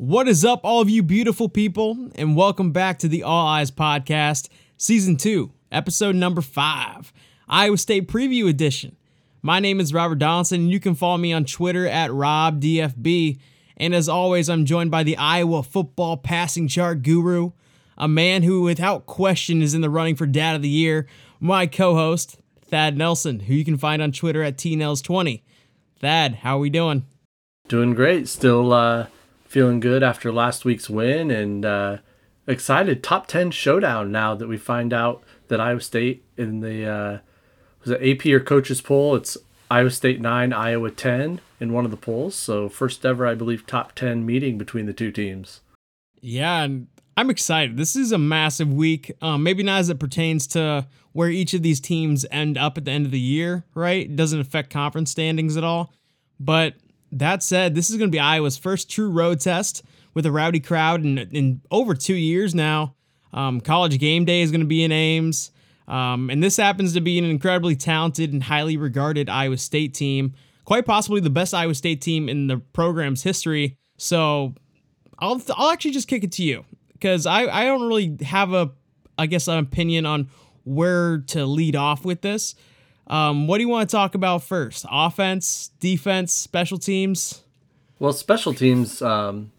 What is up, all of you beautiful people, and welcome back to the All Eyes Podcast, Season 2, Episode number 5, Iowa State Preview Edition. My name is Robert Donaldson, and you can follow me on Twitter at RobDFB. And as always, I'm joined by the Iowa football passing chart guru, a man who, without question, is in the running for Dad of the Year, my co host, Thad Nelson, who you can find on Twitter at TNels20. Thad, how are we doing? Doing great. Still uh, feeling good after last week's win and uh, excited. Top 10 showdown now that we find out that Iowa State in the uh, was it AP or coaches poll? It's Iowa State 9, Iowa 10 in one of the polls. So, first ever, I believe, top 10 meeting between the two teams. Yeah, and I'm excited. This is a massive week. Um, maybe not as it pertains to where each of these teams end up at the end of the year, right? It doesn't affect conference standings at all. But that said, this is going to be Iowa's first true road test with a rowdy crowd in, in over two years now. Um, college game day is going to be in Ames. Um, and this happens to be an incredibly talented and highly regarded Iowa State team, quite possibly the best Iowa State team in the program's history. So I'll, I'll actually just kick it to you because I, I don't really have a, I guess, an opinion on where to lead off with this. Um, what do you want to talk about first? Offense, defense, special teams? Well, special teams, um,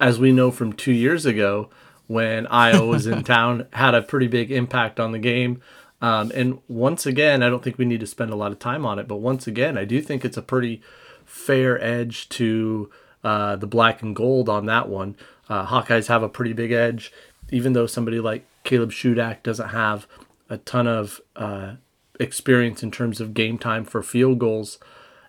as we know from two years ago when Iowa was in town, had a pretty big impact on the game. Um, and once again, I don't think we need to spend a lot of time on it, but once again, I do think it's a pretty fair edge to uh, the black and gold on that one. Uh, Hawkeyes have a pretty big edge, even though somebody like Caleb Shudak doesn't have a ton of uh, experience in terms of game time for field goals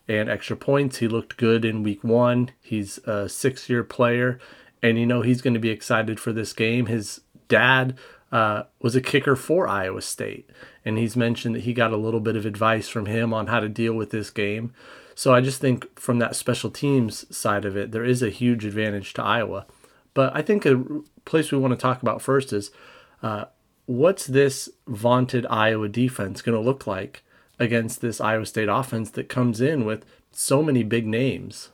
and extra points. He looked good in week one. He's a six year player, and you know he's going to be excited for this game. His dad uh, was a kicker for Iowa State, and he's mentioned that he got a little bit of advice from him on how to deal with this game. So I just think from that special teams side of it, there is a huge advantage to Iowa. But I think a place we want to talk about first is uh, what's this vaunted Iowa defense going to look like against this Iowa State offense that comes in with so many big names?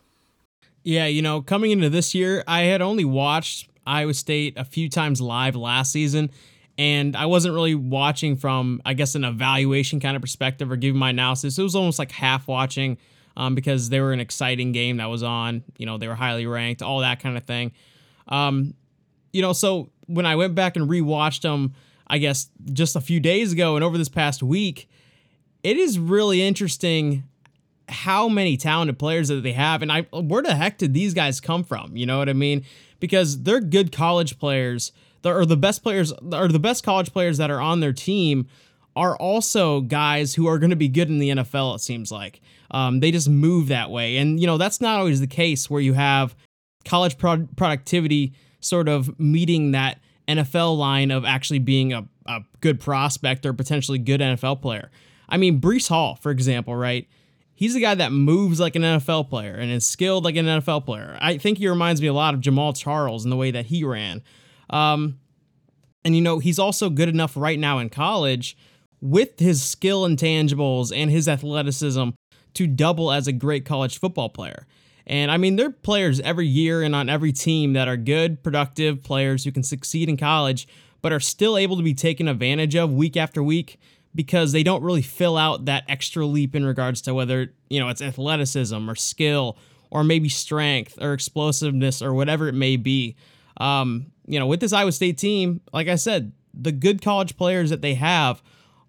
Yeah, you know, coming into this year, I had only watched Iowa State a few times live last season, and I wasn't really watching from, I guess, an evaluation kind of perspective or giving my analysis. It was almost like half watching um, because they were an exciting game that was on. You know, they were highly ranked, all that kind of thing. Um, you know, so when I went back and rewatched them, I guess just a few days ago and over this past week, it is really interesting how many talented players that they have. And I, where the heck did these guys come from? You know what I mean? Because they're good college players, or the best players, or the best college players that are on their team are also guys who are going to be good in the NFL. It seems like um, they just move that way, and you know that's not always the case where you have college pro- productivity sort of meeting that NFL line of actually being a, a good prospect or potentially good NFL player. I mean, Breece Hall, for example, right? He's the guy that moves like an NFL player and is skilled like an NFL player. I think he reminds me a lot of Jamaal Charles in the way that he ran. Um, and, you know, he's also good enough right now in college with his skill intangibles and his athleticism to double as a great college football player. And I mean, there are players every year and on every team that are good, productive players who can succeed in college, but are still able to be taken advantage of week after week because they don't really fill out that extra leap in regards to whether, you know, it's athleticism or skill or maybe strength or explosiveness or whatever it may be. Um, you know, with this Iowa State team, like I said, the good college players that they have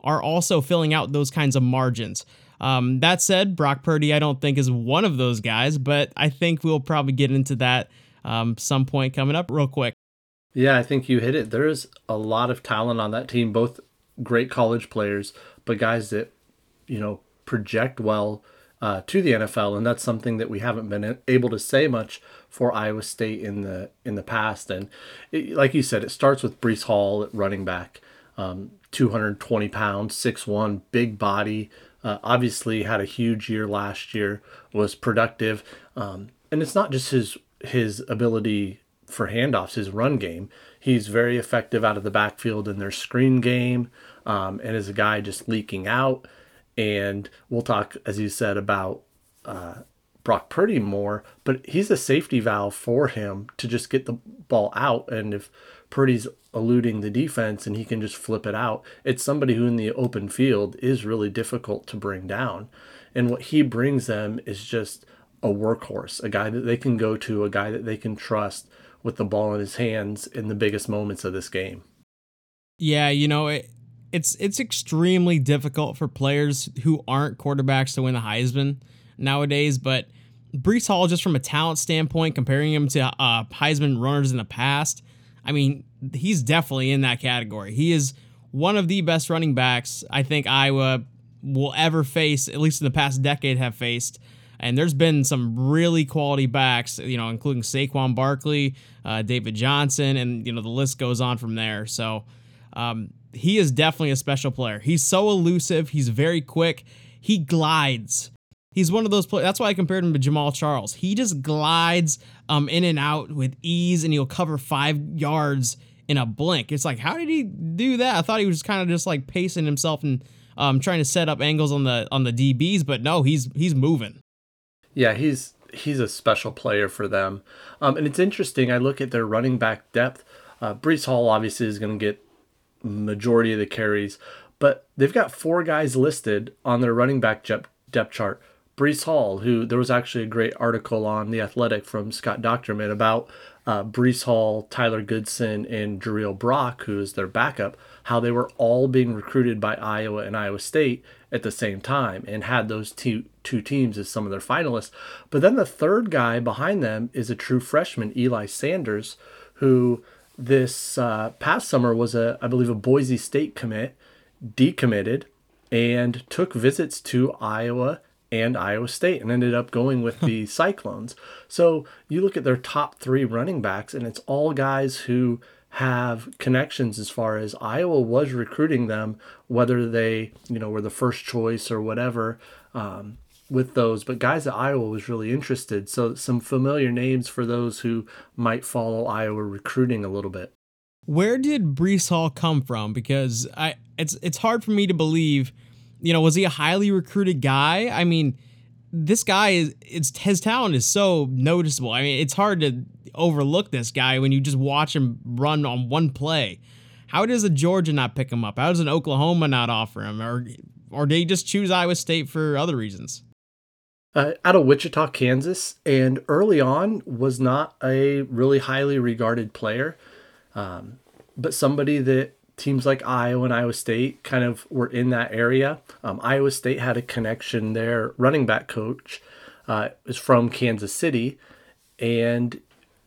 are also filling out those kinds of margins. Um, that said, Brock Purdy, I don't think is one of those guys, but I think we'll probably get into that um, some point coming up real quick. Yeah, I think you hit it. There's a lot of talent on that team, both great college players, but guys that, you know, project well uh, to the NFL, and that's something that we haven't been able to say much for Iowa State in the in the past. And it, like you said, it starts with Breece Hall at running back, um, 220 pounds, 6'1", big body, uh, obviously, had a huge year last year. Was productive, um, and it's not just his his ability for handoffs, his run game. He's very effective out of the backfield in their screen game, um, and is a guy just leaking out. And we'll talk, as you said, about uh, Brock Purdy more, but he's a safety valve for him to just get the ball out. And if Purdy's eluding the defense and he can just flip it out, it's somebody who in the open field is really difficult to bring down. And what he brings them is just a workhorse, a guy that they can go to, a guy that they can trust with the ball in his hands in the biggest moments of this game. Yeah, you know, it, it's it's extremely difficult for players who aren't quarterbacks to win the Heisman nowadays, but Breece Hall, just from a talent standpoint, comparing him to uh, Heisman runners in the past, I mean, he's definitely in that category. He is one of the best running backs I think Iowa will ever face, at least in the past decade, have faced. And there's been some really quality backs, you know, including Saquon Barkley, uh, David Johnson, and you know the list goes on from there. So um, he is definitely a special player. He's so elusive. He's very quick. He glides. He's one of those players. That's why I compared him to Jamaal Charles. He just glides um, in and out with ease, and he'll cover five yards in a blink. It's like, how did he do that? I thought he was kind of just like pacing himself and um, trying to set up angles on the on the DBs, but no, he's he's moving. Yeah, he's he's a special player for them. Um, and it's interesting. I look at their running back depth. Uh, Breece Hall obviously is going to get majority of the carries, but they've got four guys listed on their running back depth chart. Breece Hall, who there was actually a great article on the Athletic from Scott Dochterman about uh, Breece Hall, Tyler Goodson, and Jirehl Brock, who is their backup, how they were all being recruited by Iowa and Iowa State at the same time and had those two two teams as some of their finalists. But then the third guy behind them is a true freshman, Eli Sanders, who this uh, past summer was a I believe a Boise State commit, decommitted, and took visits to Iowa and Iowa State and ended up going with the Cyclones. So you look at their top three running backs, and it's all guys who have connections as far as Iowa was recruiting them, whether they, you know, were the first choice or whatever um, with those. But guys at Iowa was really interested. So some familiar names for those who might follow Iowa recruiting a little bit. Where did Breece Hall come from? Because I, it's it's hard for me to believe. You know, was he a highly recruited guy? I mean, this guy is it's his talent is so noticeable. I mean, it's hard to overlook this guy when you just watch him run on one play. How does a Georgia not pick him up? How does an Oklahoma not offer him? Or or they just choose Iowa State for other reasons? Uh, out of Wichita, Kansas, and early on was not a really highly regarded player, um, but somebody that teams like Iowa and Iowa State kind of were in that area. Um, Iowa State had a connection. Their running back coach uh, is from Kansas City, and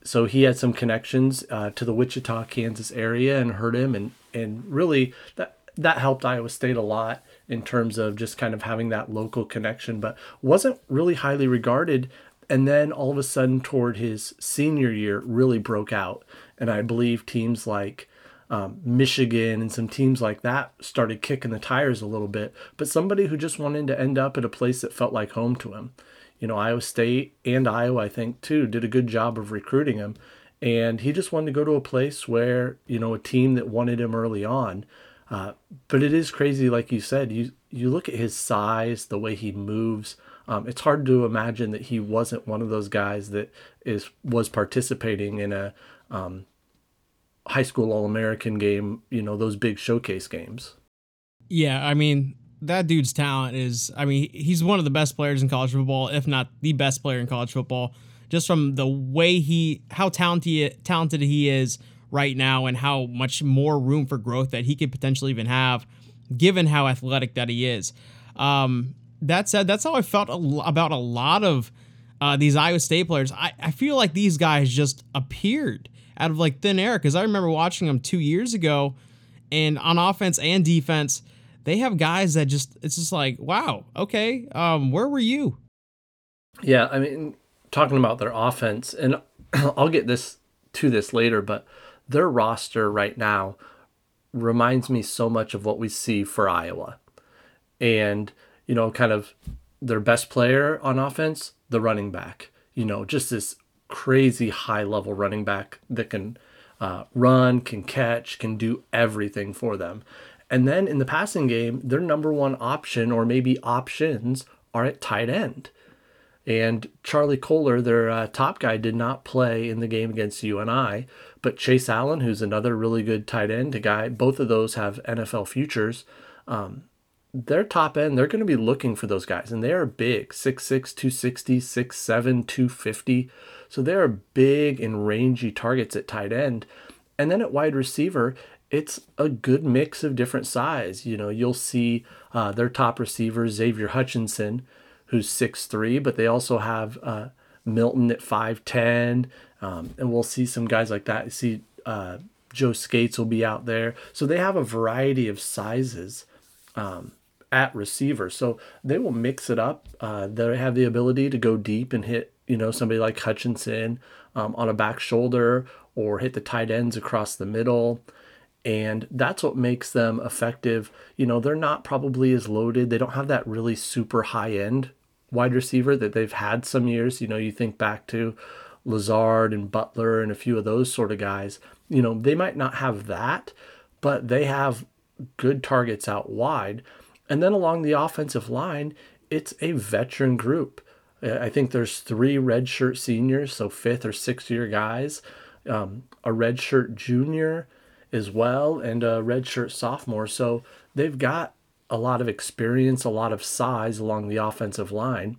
so he had some connections uh, to the Wichita, Kansas area, and heard him, and and really that that helped Iowa State a lot in terms of just kind of having that local connection, but wasn't really highly regarded. And then all of a sudden, toward his senior year, really broke out, and I believe teams like um, Michigan and some teams like that started kicking the tires a little bit. But somebody who just wanted to end up at a place that felt like home to him you know, Iowa State and Iowa, I think, too, did a good job of recruiting him. And he just wanted to go to a place where, you know, a team that wanted him early on. Uh, but it is crazy, like you said, you, you look at his size, the way he moves. Um, it's hard to imagine that he wasn't one of those guys that is was participating in a um, high school All American game, you know, those big showcase games. Yeah, I mean, that dude's talent is I mean he's one of the best players in college football, if not the best player in college football. Just from the way he how talented talented he is right now and how much more room for growth that he could potentially even have given how athletic that he is. Um, that said, that's how I felt about a lot of uh, these Iowa State players. I, I feel like these guys just appeared out of like thin air because I remember watching them two years ago and on offense and defense – they have guys that just it's just like wow okay um where were you? Yeah i mean talking about their offense and i'll get this to this later but their roster right now reminds me so much of what we see for iowa. And you know kind of their best player on offense the running back you know just this crazy high level running back that can uh, run can catch can do everything for them and then in the passing game, their number one option or maybe options are at tight end. And Charlie Kolar, their uh, top guy, did not play in the game against UNI. But Chase Allen, who's another really good tight end guy, both of those have NFL futures. Um, their top end, they're going to be looking for those guys. And they are big 6'6, 260, 6'7, 250. So they are big and rangy targets at tight end. And then at wide receiver, it's a good mix of different size. You know, you'll see uh, their top receiver, Xavier Hutchinson, who's 6'3, but they also have uh, Milton at 5'10. Um, and we'll see some guys like that. You see uh, Joe Scates will be out there. So they have a variety of sizes um, at receiver. So they will mix it up. Uh, they have the ability to go deep and hit, you know, somebody like Hutchinson um, on a back shoulder or hit the tight ends across the middle. And that's what makes them effective. You know, they're not probably as loaded. They don't have that really super high end wide receiver that they've had some years. You know, you think back to Lazard and Butler and a few of those sort of guys. You know, they might not have that, but they have good targets out wide. And then along the offensive line, it's a veteran group. I think there's three redshirt seniors, so fifth or sixth year guys, um, a redshirt junior as well, and a redshirt sophomore. So they've got a lot of experience, a lot of size along the offensive line.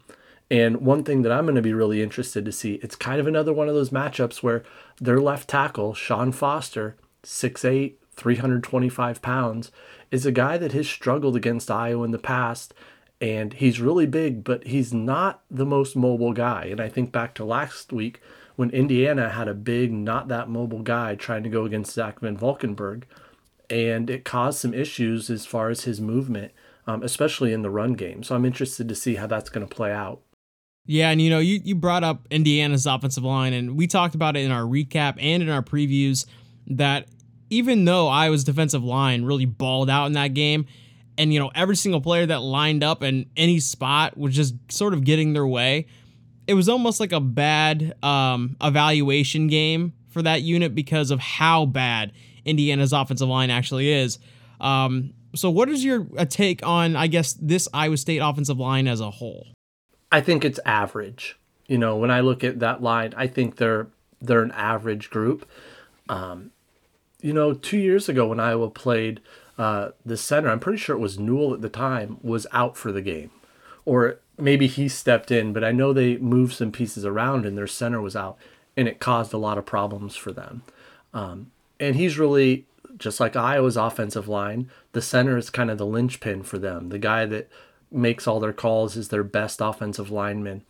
And one thing that I'm going to be really interested to see, it's kind of another one of those matchups where their left tackle, Sean Foster, 6'8, 325 pounds, is a guy that has struggled against Iowa in the past. And he's really big, but he's not the most mobile guy. And I think back to last week when Indiana had a big, not that mobile guy trying to go against Zach Van Valkenburg. And it caused some issues as far as his movement, um, especially in the run game. So I'm interested to see how that's going to play out. Yeah, and you know, you, you brought up Indiana's offensive line, and we talked about it in our recap and in our previews that even though Iowa's defensive line really balled out in that game, and you know, every single player that lined up in any spot was just sort of getting their way, it was almost like a bad um, evaluation game for that unit because of how bad Indiana's offensive line actually is. Um, so, what is your take on, I guess, this Iowa State offensive line as a whole? I think it's average. You know, when I look at that line, I think they're they're an average group. Um, you know, two years ago when Iowa played uh, the center, I'm pretty sure it was Newell at the time, was out for the game. Or maybe he stepped in, but I know they moved some pieces around and their center was out, and it caused a lot of problems for them. Um, and he's really, just like Iowa's offensive line, the center is kind of the linchpin for them. The guy that makes all their calls is their best offensive lineman.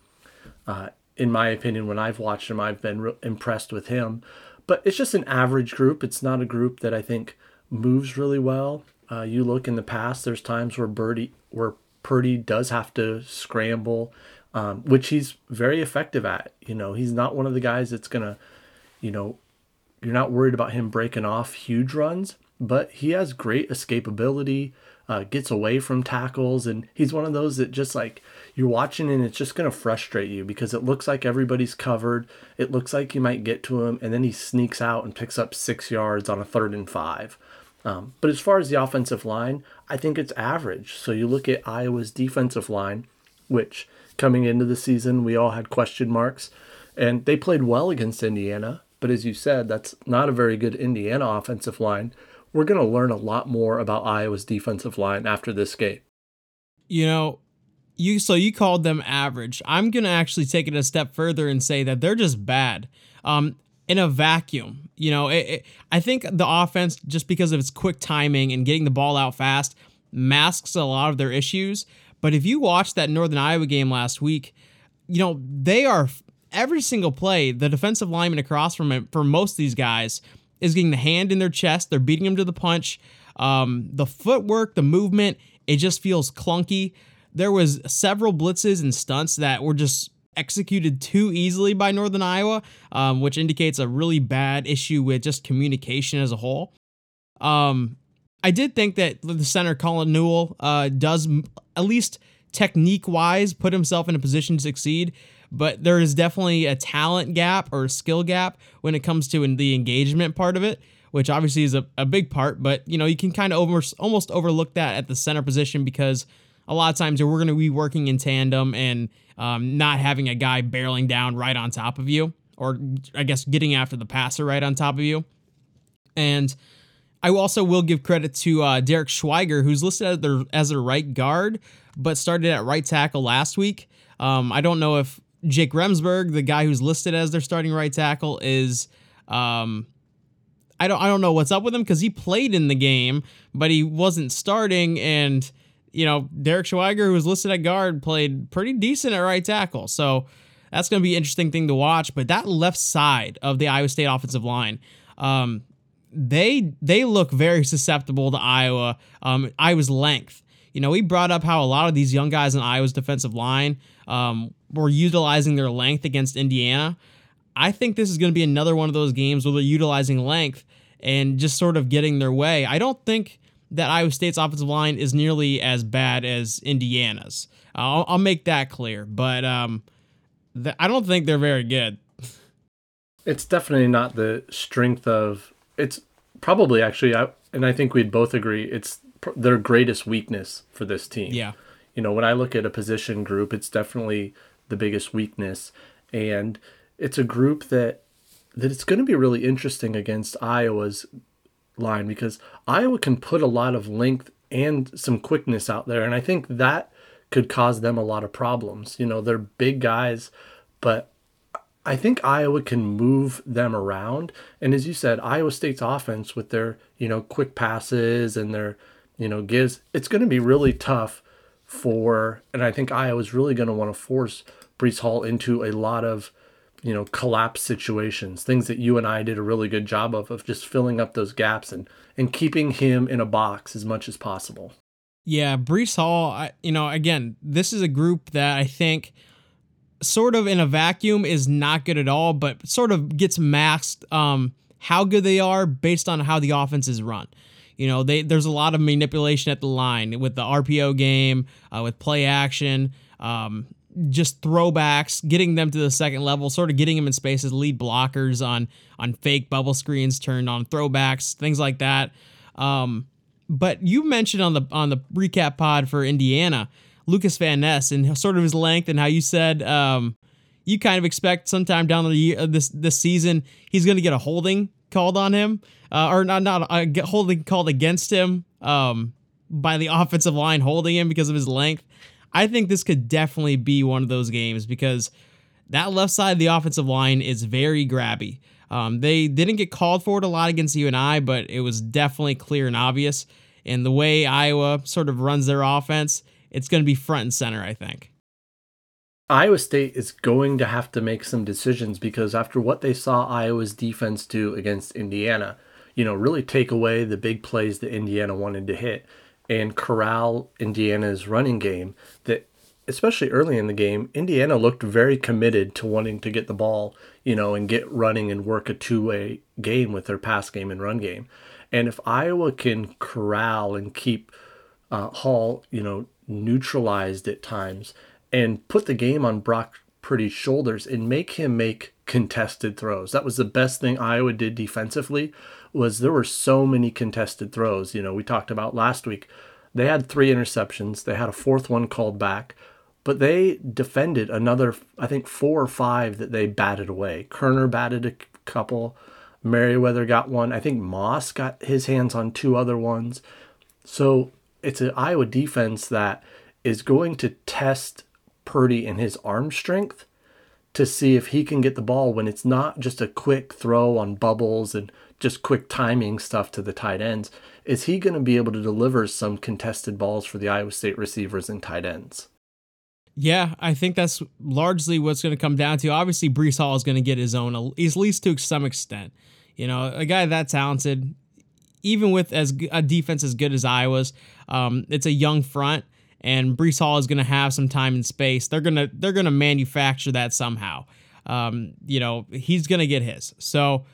Uh, in my opinion, when I've watched him, I've been re- impressed with him but it's just an average group. It's not a group that I think moves really well. Uh, you look in the past, there's times where Birdie, where Purdy does have to scramble, um, which he's very effective at. You know, he's not one of the guys that's gonna, you know, you're not worried about him breaking off huge runs, but he has great escapability, uh, gets away from tackles, and he's one of those that just like you're watching and it's just to frustrate you because it looks like everybody's covered. It looks like you might get to him, and then he sneaks out and picks up six yards on a third and five. Um, but as far as the offensive line, I think it's average. So you look at Iowa's defensive line, which coming into the season, we all had question marks, and they played well against Indiana. But as you said, that's not a very good Indiana offensive line. We're going to learn a lot more about Iowa's defensive line after this game. You know, you so you called them average. I'm gonna actually take it a step further and say that they're just bad. Um, in a vacuum, you know, it, it, I think the offense just because of its quick timing and getting the ball out fast masks a lot of their issues. But if you watch that Northern Iowa game last week, you know they are every single play. The defensive lineman across from it for most of these guys is getting the hand in their chest. They're beating them to the punch. Um, the footwork, the movement, it just feels clunky there was several blitzes and stunts that were just executed too easily by Northern Iowa, um, which indicates a really bad issue with just communication as a whole. Um, I did think that the center Colin Newell uh, does at least technique wise put himself in a position to succeed, but there is definitely a talent gap or a skill gap when it comes to the engagement part of it. Which obviously is a, a big part, but you know you can kind of almost almost overlook that at the center position because a lot of times we're going to be working in tandem and um, not having a guy barreling down right on top of you, or I guess getting after the passer right on top of you. And I also will give credit to uh, Derek Schweiger, who's listed as, their, as right guard, but started at right tackle last week. Um, I don't know if Jake Remsburg, the guy who's listed as their starting right tackle, is. Um, I don't I don't know what's up with him because he played in the game, but he wasn't starting. And you know, Derek Schweiger, who was listed at guard, played pretty decent at right tackle. So that's going to be an interesting thing to watch. But that left side of the Iowa State offensive line, um, they they look very susceptible to Iowa. Um, Iowa's length. You know, we brought up how a lot of these young guys in Iowa's defensive line um, were utilizing their length against Indiana. I think this is going to be another one of those games where they're utilizing length and just sort of getting their way. I don't think that Iowa State's offensive line is nearly as bad as Indiana's. I'll, I'll make that clear, but um, the, I don't think they're very good. It's definitely not the strength of. It's probably actually, I, and I think we'd both agree, it's their greatest weakness for this team. Yeah. You know, when I look at a position group, it's definitely the biggest weakness, and it's a group that that it's going to be really interesting against Iowa's line because Iowa can put a lot of length and some quickness out there. And I think that could cause them a lot of problems. You know, they're big guys, but I think Iowa can move them around. And as you said, Iowa State's offense with their, you know, quick passes and their, you know, gives, it's going to be really tough for, and I think Iowa's really going to want to force Breece Hall into a lot of you know, collapse situations, things that you and I did a really good job of, of just filling up those gaps and, and keeping him in a box as much as possible. Yeah, Breece Hall, I, you know, again, this is a group that I think sort of in a vacuum is not good at all, but sort of gets masked um, how good they are based on how the offense is run. You know, they there's a lot of manipulation at the line with the RPO game, uh, with play action. Um, just throwbacks, getting them to the second level, sort of getting them in spaces, lead blockers on on fake bubble screens turned on throwbacks, things like that. Um, but you mentioned on the on the recap pod for Indiana, Lucas Van Ness and sort of his length and how you said um, you kind of expect sometime down the year, uh, this this season he's going to get a holding called on him, uh, or not not a holding called against him um, by the offensive line holding him because of his length. I think this could definitely be one of those games because that left side of the offensive line is very grabby. Um, they didn't get called for it a lot against UNI, but it was definitely clear and obvious. And the way Iowa sort of runs their offense, it's going to be front and center, I think. Iowa State is going to have to make some decisions because after what they saw Iowa's defense do against Indiana, you know, really take away the big plays that Indiana wanted to hit and corral Indiana's running game that especially early in the game, Indiana looked very committed to wanting to get the ball, you know, and get running and work a two-way game with their pass game and run game. And if Iowa can corral and keep uh, Hall, you know, neutralized at times and put the game on Brock Purdy's shoulders and make him make contested throws. That was the best thing Iowa did defensively was there were so many contested throws. You know, we talked about last week. They had three interceptions. They had a fourth one called back, but they defended another, I think, four or five that they batted away. Koerner batted a couple. Merriweather got one. I think Moss got his hands on two other ones. So it's an Iowa defense that is going to test Purdy and his arm strength to see if he can get the ball when it's not just a quick throw on bubbles and just quick timing stuff to the tight ends. Is he going to be able to deliver some contested balls for the Iowa State receivers and tight ends? Yeah, I think that's largely what's going to come down to. Obviously, Breece Hall is going to get his own, at least to some extent. You know, a guy that talented, even with as a defense as good as Iowa's, um, it's a young front, and Breece Hall is going to have some time and space. They're gonna they're gonna manufacture that somehow. Um, you know, he's going to get his. So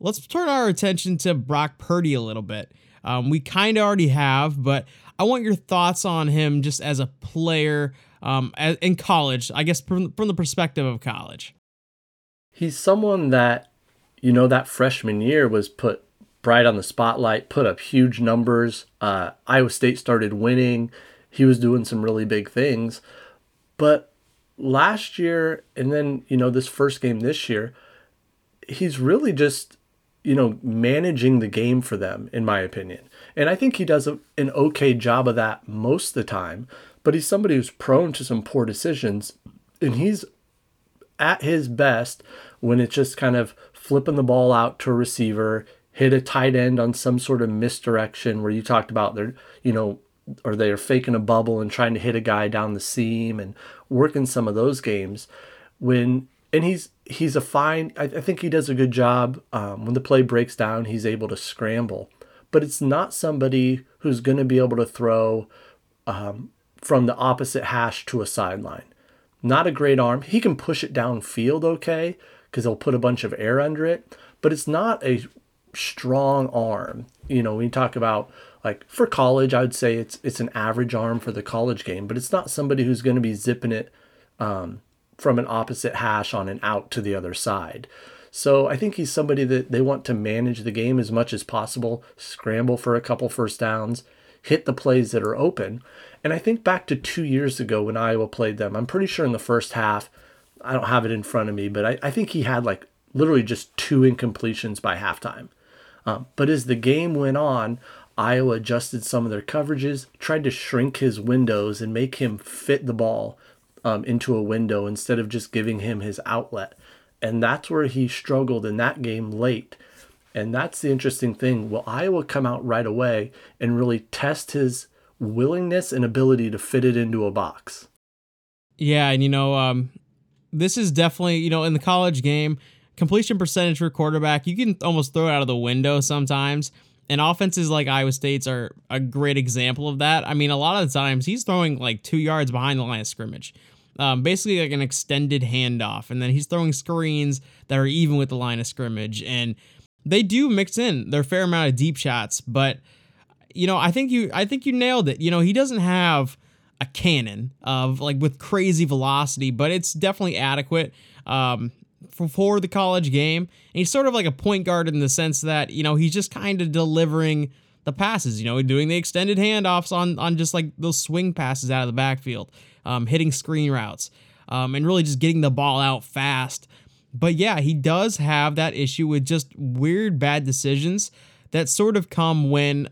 let's turn our attention to Brock Purdy a little bit. Um, we kind of already have, but I want your thoughts on him just as a player um, in college, I guess from, from the perspective of college. He's someone that, you know, that freshman year was put bright on the spotlight, put up huge numbers. Uh, Iowa State started winning. he was doing some really big things. But last year, and then, you know, this first game this year, he's really just, you know, managing the game for them, in my opinion. And I think he does a, an okay job of that most of the time, but he's somebody who's prone to some poor decisions. And he's at his best when it's just kind of flipping the ball out to a receiver, hit a tight end on some sort of misdirection where you talked about they're, you know, or they're faking a bubble and trying to hit a guy down the seam and working some of those games when and he's he's a fine I, I think he does a good job um, when the play breaks down he's able to scramble. But it's not somebody who's going to be able to throw um, from the opposite hash to a sideline. Not a great arm. He can push it downfield okay because he'll put a bunch of air under it but it's not a strong arm. You know when you talk about like for college i'd say it's it's an average arm for the college game but it's not somebody who's going to be zipping it um, from an opposite hash on an out to the other side. So I think he's somebody that they want to manage the game as much as possible, scramble for a couple first downs, hit the plays that are open. And I think back to two years ago when Iowa played them, I'm pretty sure in the first half, I don't have it in front of me, but I, I think he had like literally just two incompletions by halftime. Um, but as the game went on, Iowa adjusted some of their coverages, tried to shrink his windows and make him fit the ball um, into a window instead of just giving him his outlet. And that's where he struggled in that game late. And that's the interesting thing. Will Iowa come out right away and really test his willingness and ability to fit it into a box? Yeah, and you know, um, this is definitely, you know, in the college game, completion percentage for quarterback, you can almost throw it out of the window sometimes. And offenses like Iowa State's are a great example of that. I mean, a lot of the times he's throwing like two yards behind the line of scrimmage um, basically like an extended handoff, and then he's throwing screens that are even with the line of scrimmage, and they do mix in their fair amount of deep shots, but you know, I think you I think you nailed it. You know, he doesn't have a cannon of like with crazy velocity, but it's definitely adequate um, for, the college game. And he's sort of like a point guard in the sense that you know he's just kind of delivering the passes. You know, doing the extended handoffs on on just like those swing passes out of the backfield um, hitting screen routes, um, and really just getting the ball out fast. But yeah, he does have that issue with just weird bad decisions that sort of come when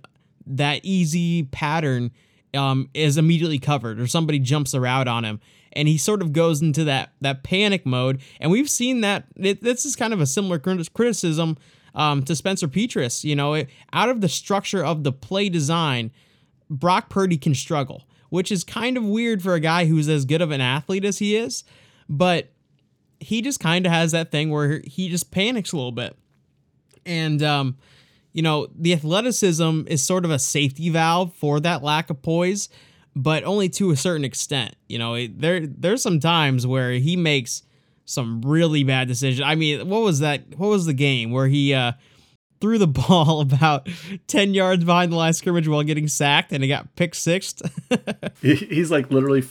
that easy pattern um, is immediately covered or somebody jumps a route on him and he sort of goes into that that panic mode and we've seen that it, this is kind of a similar criticism um, to Spencer Petras you know it, out of the structure of the play design Brock Purdy can struggle which is kind of weird for a guy who's as good of an athlete as he is. But he just kind of has that thing where he just panics a little bit. And, um, you know, the athleticism is sort of a safety valve for that lack of poise, but only to a certain extent. You know, there there's some times where he makes some really bad decisions. I mean, what was that? What was the game where he uh, threw the ball about 10 yards behind the line of scrimmage while getting sacked and he got pick sixth. he's like literally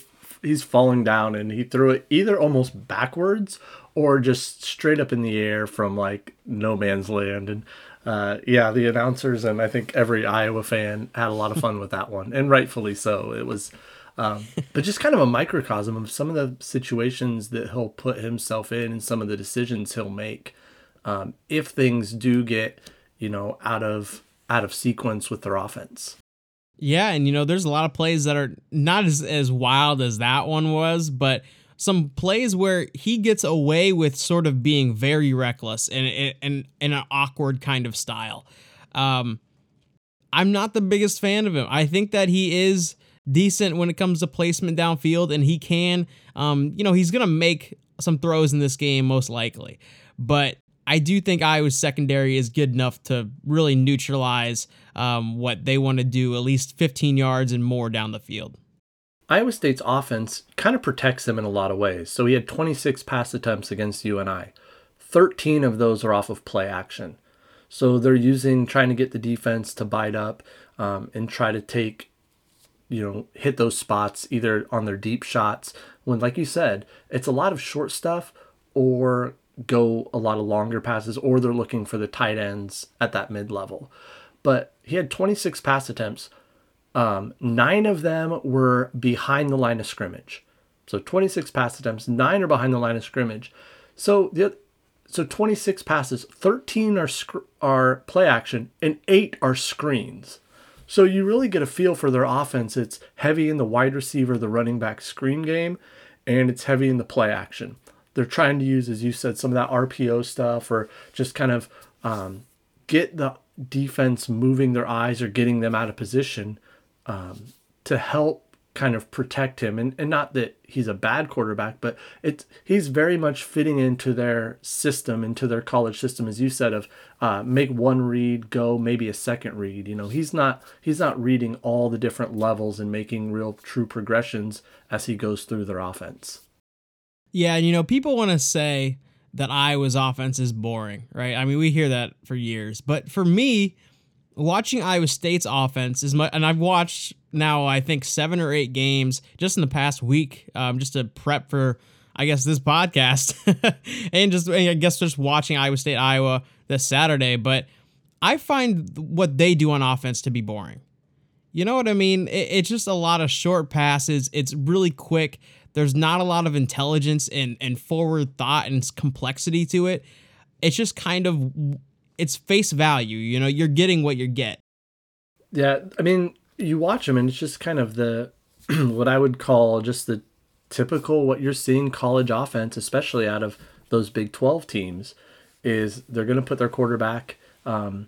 he's falling down and he threw it either almost backwards or just straight up in the air from like no man's land and uh, yeah the announcers and i think every iowa fan had a lot of fun with that one and rightfully so it was um, but just kind of a microcosm of some of the situations that he'll put himself in and some of the decisions he'll make um, if things do get you know, out of out of sequence with their offense. Yeah, and you know, there's a lot of plays that are not as, as wild as that one was, but some plays where he gets away with sort of being very reckless and in in an awkward kind of style. Um, I'm not the biggest fan of him. I think that he is decent when it comes to placement downfield, and he can, um, you know, he's gonna make some throws in this game most likely, but I do think Iowa's secondary is good enough to really neutralize um, what they want to do, at least 15 yards and more down the field. Iowa State's offense kind of protects them in a lot of ways. So he had 26 pass attempts against UNI. 13 of those are off of play action. So they're using trying to get the defense to bite up um, and try to take, you know, hit those spots either on their deep shots when, like you said, it's a lot of short stuff or go a lot of longer passes or they're looking for the tight ends at that mid level. But he had 26 pass attempts. Um, nine of them were behind the line of scrimmage. So 26 pass attempts, nine are behind the line of scrimmage. So the so 26 passes, 13 are sc- are play action, and eight are screens. So you really get a feel for their offense. It's heavy in the wide receiver, the running back screen game, and it's heavy in the play action. They're trying to use, as you said, some of that RPO stuff or just kind of um, get the defense moving their eyes or getting them out of position um, to help kind of protect him. And, and not that he's a bad quarterback but it's he's very much fitting into their system into their college system as you said of uh, make one read go maybe a second read. You know he's not he's not reading all the different levels and making real true progressions as he goes through their offense. Yeah and you know people want to say that iowa's offense is boring right? I mean we hear that for years. But for me watching iowa state's offense is my and i've watched now I think seven or eight games just in the past week, um, just to prep for I guess this podcast and just I guess just watching Iowa State Iowa this Saturday. But I find what they do on offense to be boring. You know what I mean? It, it's just a lot of short passes. It's really quick. There's not a lot of intelligence and, and forward thought and complexity to it. It's just kind of it's face value. You know, you're getting what you get. Yeah, I mean, you watch them and it's just kind of the what I would call just the typical what you're seeing college offense, especially out of those Big 12 teams, is they're going to put their quarterback um,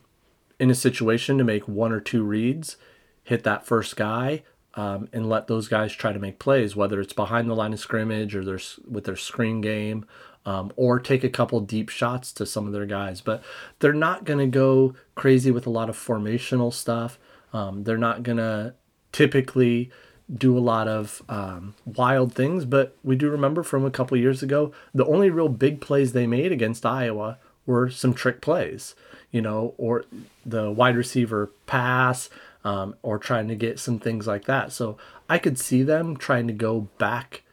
in a situation to make one or two reads, hit that first guy, um, and let those guys try to make plays, whether it's behind the line of scrimmage or their with their screen game, um, or take a couple deep shots to some of their guys. But they're not going to go crazy with a lot of formational stuff. Um, they're not going to typically do a lot of um, wild things, but we do remember from a couple years ago, the only real big plays they made against Iowa were some trick plays, you know, or the wide receiver pass, um, or trying to get some things like that. So I could see them trying to go back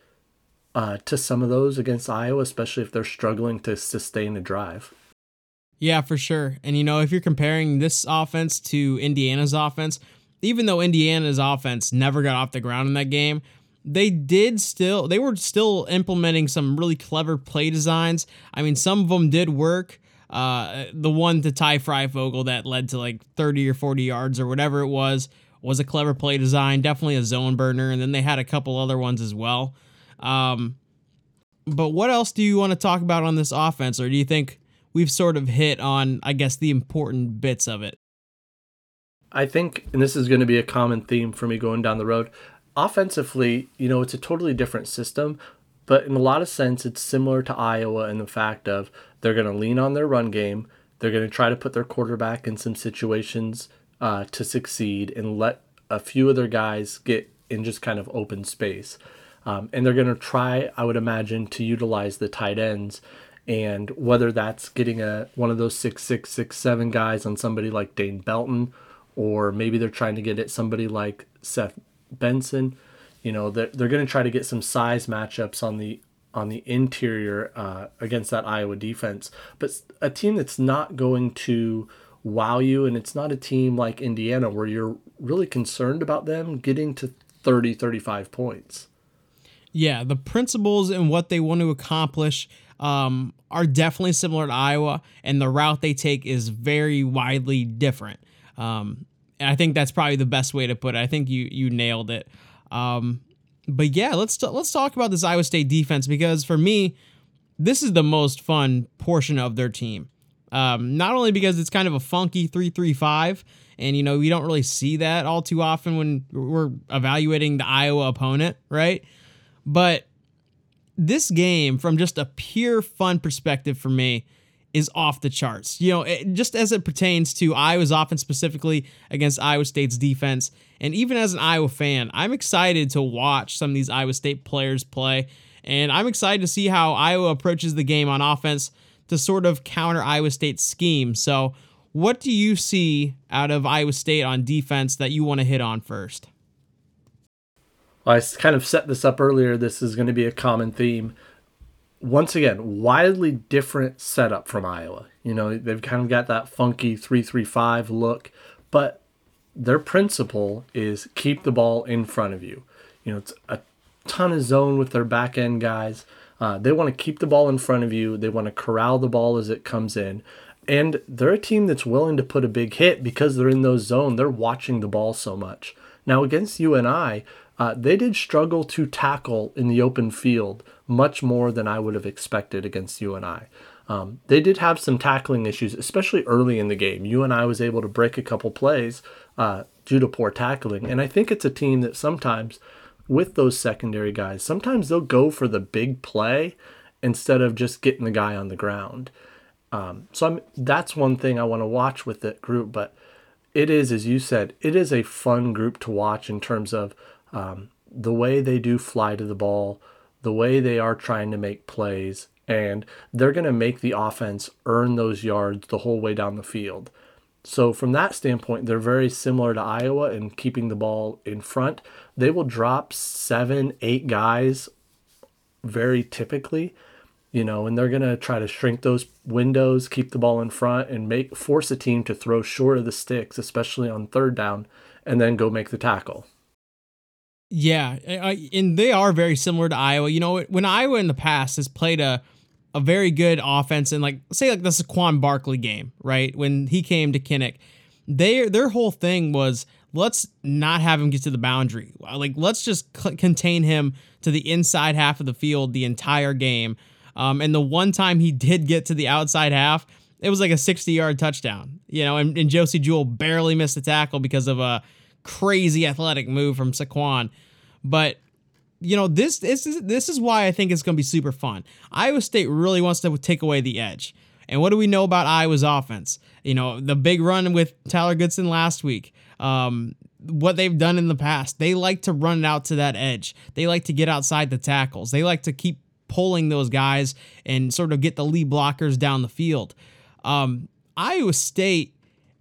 uh, to some of those against Iowa, especially if they're struggling to sustain a drive. Yeah, for sure. And you know, if you're comparing this offense to Indiana's offense, even though Indiana's offense never got off the ground in that game, they did still they were still implementing some really clever play designs. I mean, some of them did work. Uh, the one to Ty Fryfogle that led to like 30 or 40 yards or whatever it was was a clever play design, definitely a zone burner, and then they had a couple other ones as well. Um, but what else do you want to talk about on this offense, or do you think we've sort of hit on, I guess, the important bits of it. I think, and this is going to be a common theme for me going down the road. Offensively, you know, it's a totally different system, but in a lot of sense, it's similar to Iowa in the fact of they're going to lean on their run game. They're going to try to put their quarterback in some situations uh, to succeed and let a few of their guys get in just kind of open space. Um, and they're going to try, I would imagine, to utilize the tight ends and whether that's getting a one of those six six six seven guys on somebody like Dane Belton, or maybe they're trying to get at somebody like Seth Benson. You know, they're, they're going to try to get some size matchups on the on the interior uh, against that Iowa defense. But a team that's not going to wow you, and it's not a team like Indiana where you're really concerned about them getting to 30, 35 points. Yeah, the principles and what they want to accomplish um, are definitely similar to Iowa, and the route they take is very widely different. Um, and I think that's probably the best way to put it. I think you you nailed it. Um, but yeah, let's t- let's talk about this Iowa State defense because for me, this is the most fun portion of their team. Um, not only because it's kind of a funky three-three-five, and you know we don't really see that all too often when we're evaluating the Iowa opponent, right? But this game, from just a pure fun perspective for me, is off the charts. You know, it, just as it pertains to Iowa's offense specifically against Iowa State's defense. And even as an Iowa fan, I'm excited to watch some of these Iowa State players play. And I'm excited to see how Iowa approaches the game on offense to sort of counter Iowa State's scheme. So, what do you see out of Iowa State on defense that you want to hit on first? I kind of set this up earlier. This is going to be a common theme. Once again, wildly different setup from Iowa. You know, they've kind of got that funky 335 look, but their principle is keep the ball in front of you. You know, it's a ton of zone with their back end guys. Uh, they want to keep the ball in front of you. They want to corral the ball as it comes in. And they're a team that's willing to put a big hit because they're in those zone. They're watching the ball so much. Now, against UNI, uh, they did struggle to tackle in the open field much more than I would have expected against UNI. Um, they did have some tackling issues, especially early in the game. UNI was able to break a couple plays uh, due to poor tackling. And I think it's a team that sometimes, with those secondary guys, sometimes they'll go for the big play instead of just getting the guy on the ground. Um, so I'm, that's one thing I want to watch with that group. But it is, as you said, it is a fun group to watch in terms of um, the way they do fly to the ball, the way they are trying to make plays, and they're going to make the offense earn those yards the whole way down the field. So, from that standpoint, they're very similar to Iowa in keeping the ball in front. They will drop seven, eight guys very typically, you know, and they're going to try to shrink those windows, keep the ball in front, and make force a team to throw short of the sticks, especially on third down, and then go make the tackle. Yeah, and they are very similar to Iowa. You know, when Iowa in the past has played a a very good offense and like say like the Saquon Barkley game, right? When he came to Kinnick, they their whole thing was let's not have him get to the boundary. Like let's just c- contain him to the inside half of the field the entire game. Um, and the one time he did get to the outside half, it was like a 60 yard touchdown, you know, and, and Josey Jewell barely missed the tackle because of a crazy athletic move from Saquon. But you know this this is this is why I think it's going to be super fun. Iowa State really wants to take away the edge. And what do we know about Iowa's offense? You know the big run with Tyler Goodson last week. Um, what they've done in the past, they like to run it out to that edge. They like to get outside the tackles. They like to keep pulling those guys and sort of get the lead blockers down the field. Um, Iowa State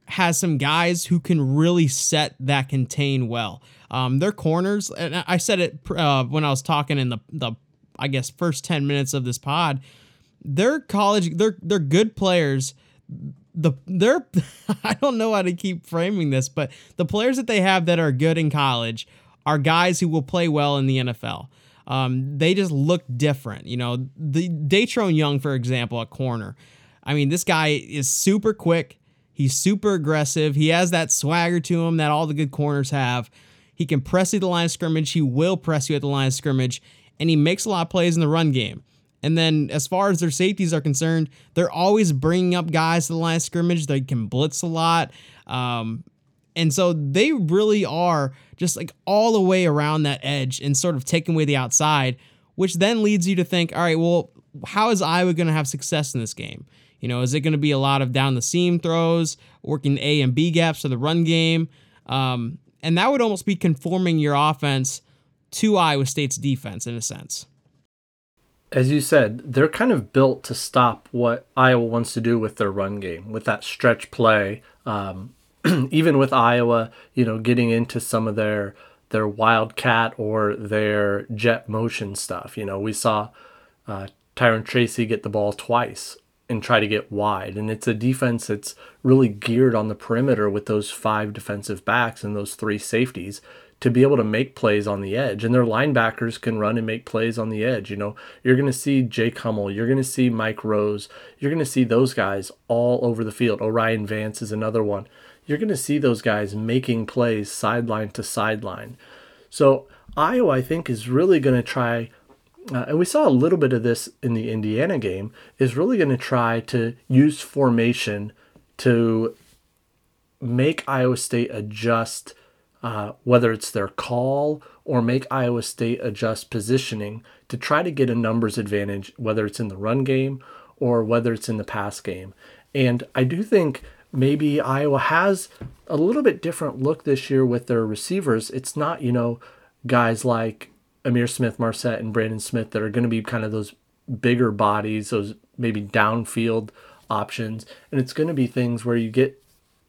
has some guys who can really set that contain well. Um, their corners, and I said it uh, when I was talking in the the I guess first ten minutes of this pod. They're college. They're they're good players. The they're I don't know how to keep framing this, but the players that they have that are good in college are guys who will play well in the NFL. Um, they just look different. You know, the Datrone Young, for example, a corner. I mean, this guy is super quick. He's super aggressive. He has that swagger to him that all the good corners have. He can press you at the line of scrimmage. He will press you at the line of scrimmage, and he makes a lot of plays in the run game. And then, as far as their safeties are concerned, they're always bringing up guys to the line of scrimmage. They can blitz a lot. Um, and so they really are just like all the way around that edge and sort of taking away the outside, which then leads you to think, all right, well, how is Iowa going to have success in this game? You know, is it going to be a lot of down the seam throws, working A and B gaps to the run game? Um, and that would almost be conforming your offense to Iowa State's defense in a sense. As you said, they're kind of built to stop what Iowa wants to do with their run game, with that stretch play. Um, even with Iowa, you know, getting into some of their their wildcat or their jet motion stuff. You know, we saw uh, Tyrone Tracy get the ball twice and try to get wide. And it's a defense that's really geared on the perimeter with those five defensive backs and those three safeties to be able to make plays on the edge. And their linebackers can run and make plays on the edge. You know, you're going to see Jake Hummel, you're going to see Mike Rose, you're going to see those guys all over the field. O'Rien Vance is another one. You're going to see those guys making plays sideline to sideline. So Iowa, I think, is really going to try uh, and we saw a little bit of this in the Indiana game, is really going to try to use formation to make Iowa State adjust, uh, whether it's their call or make Iowa State adjust positioning to try to get a numbers advantage, whether it's in the run game or whether it's in the pass game. And I do think maybe Iowa has a little bit different look this year with their receivers. It's not, you know, guys like Ihmir Smith-Marsette and Brandon Smith that are going to be kind of those bigger bodies, those maybe downfield options. And it's going to be things where you get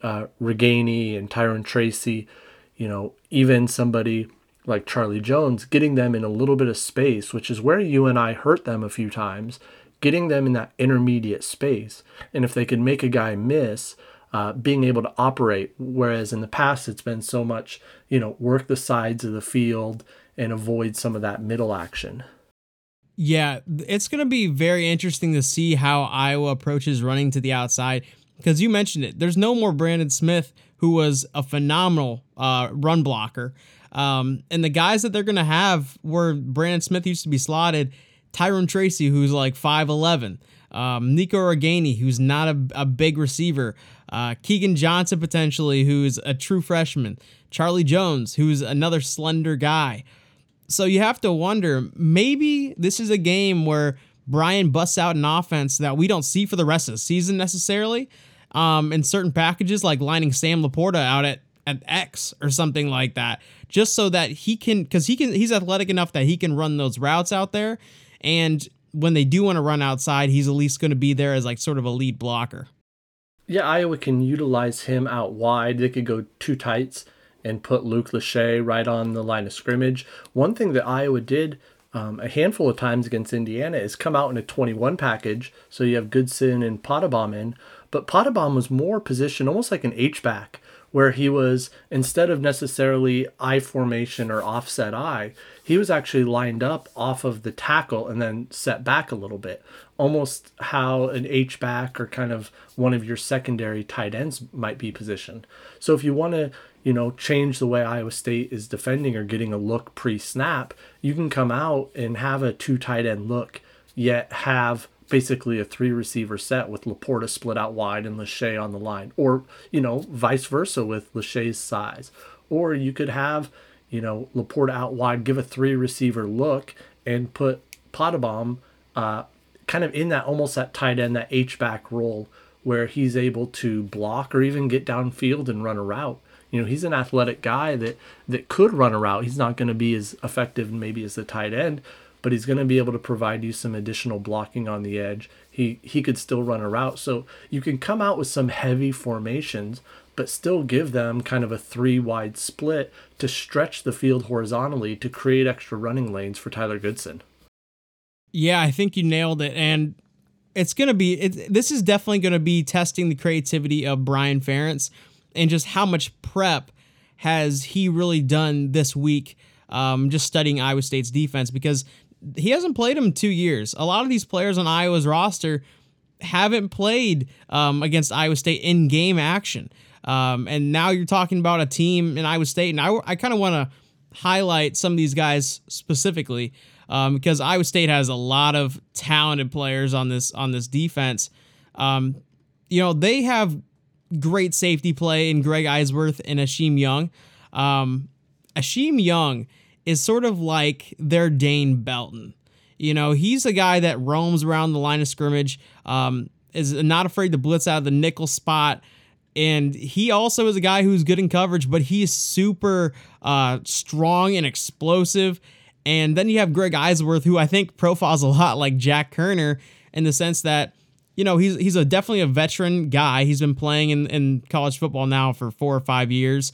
uh, Ragaini and Tyrone Tracy, you know, even somebody like Charlie Jones, getting them in a little bit of space, which is where UNI hurt them a few times, getting them in that intermediate space. And if they could make a guy miss, uh, being able to operate. Whereas in the past, it's been so much, you know, work the sides of the field and avoid some of that middle action. Yeah, it's going to be very interesting to see how Iowa approaches running to the outside because you mentioned it. There's no more Brandon Smith, who was a phenomenal uh, run blocker. Um, and the guys that they're going to have where Brandon Smith used to be slotted, Tyrone Tracy, who's like 5'11, um, Nico Ragaini, who's not a, a big receiver, uh, Keagan Johnson, potentially, who's a true freshman, Charlie Jones, who's another slender guy. So you have to wonder maybe this is a game where Brian busts out an offense that we don't see for the rest of the season necessarily. Um, in certain packages, like lining Sam Laporta out at at X or something like that, just so that he can, because he can, he's athletic enough that he can run those routes out there. And when they do want to run outside, he's at least going to be there as like sort of a lead blocker. Yeah, Iowa can utilize him out wide. They could go two tights and put Luke Lachey right on the line of scrimmage. One thing that Iowa did um, a handful of times against Indiana is come out in a 21 package. So you have Goodson and Pottebaum in, but Pottebaum was more positioned almost like an H-back where he was instead of necessarily I formation or offset I, he was actually lined up off of the tackle and then set back a little bit, almost how an H back or kind of one of your secondary tight ends might be positioned. So if you want to, you know, change the way Iowa State is defending or getting a look pre-snap, you can come out and have a two tight end look, yet have basically a three receiver set with Laporta split out wide and Lachey on the line, or you know, vice versa with Lachey's size. Or you could have, you know, Laporta out wide, give a three receiver look, and put Pottebaum uh, kind of in that almost that tight end, that H back role where he's able to block or even get downfield and run a route. You know, he's an athletic guy that that could run a route. He's not going to be as effective maybe as the tight end, but he's going to be able to provide you some additional blocking on the edge. He he could still run a route, so you can come out with some heavy formations, but still give them kind of a three wide split to stretch the field horizontally to create extra running lanes for Tyler Goodson. Yeah, I think you nailed it, and it's gonna be it, this is definitely gonna be testing the creativity of Brian Ferentz and just how much prep has he really done this week. Um, just studying Iowa State's defense because he hasn't played him two years. A lot of these players on Iowa's roster haven't played um, against Iowa State in game action. Um, and now you're talking about a team in Iowa State. And I, I kind of want to highlight some of these guys specifically um, because Iowa State has a lot of talented players on this on this defense. Um, you know, they have great safety play in Greg Eisworth and Isheem Young. Um, Isheem Young is sort of like their Dane Belton. You know, he's a guy that roams around the line of scrimmage, um, is not afraid to blitz out of the nickel spot. And he also is a guy who's good in coverage, but he's super uh, strong and explosive. And then you have Greg Eisworth, who I think profiles a lot like Jack Koerner in the sense that, you know, he's he's a definitely a veteran guy. He's been playing in, in college football now for four or five years.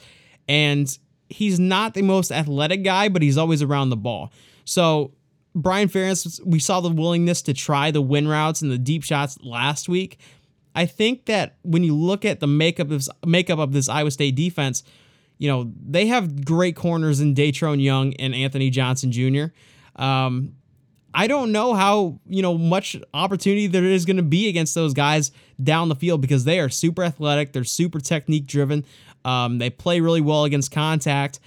And he's not the most athletic guy, but he's always around the ball. So Brian Ferentz, we saw the willingness to try the win routes and the deep shots last week. I think that when you look at the makeup of this, makeup of this Iowa State defense, you know they have great corners in Datrone Young and Anthony Johnson Jr. Um, I don't know how you know much opportunity there is going to be against those guys down the field because they are super athletic, they're super technique driven. Um, they play really well against contact,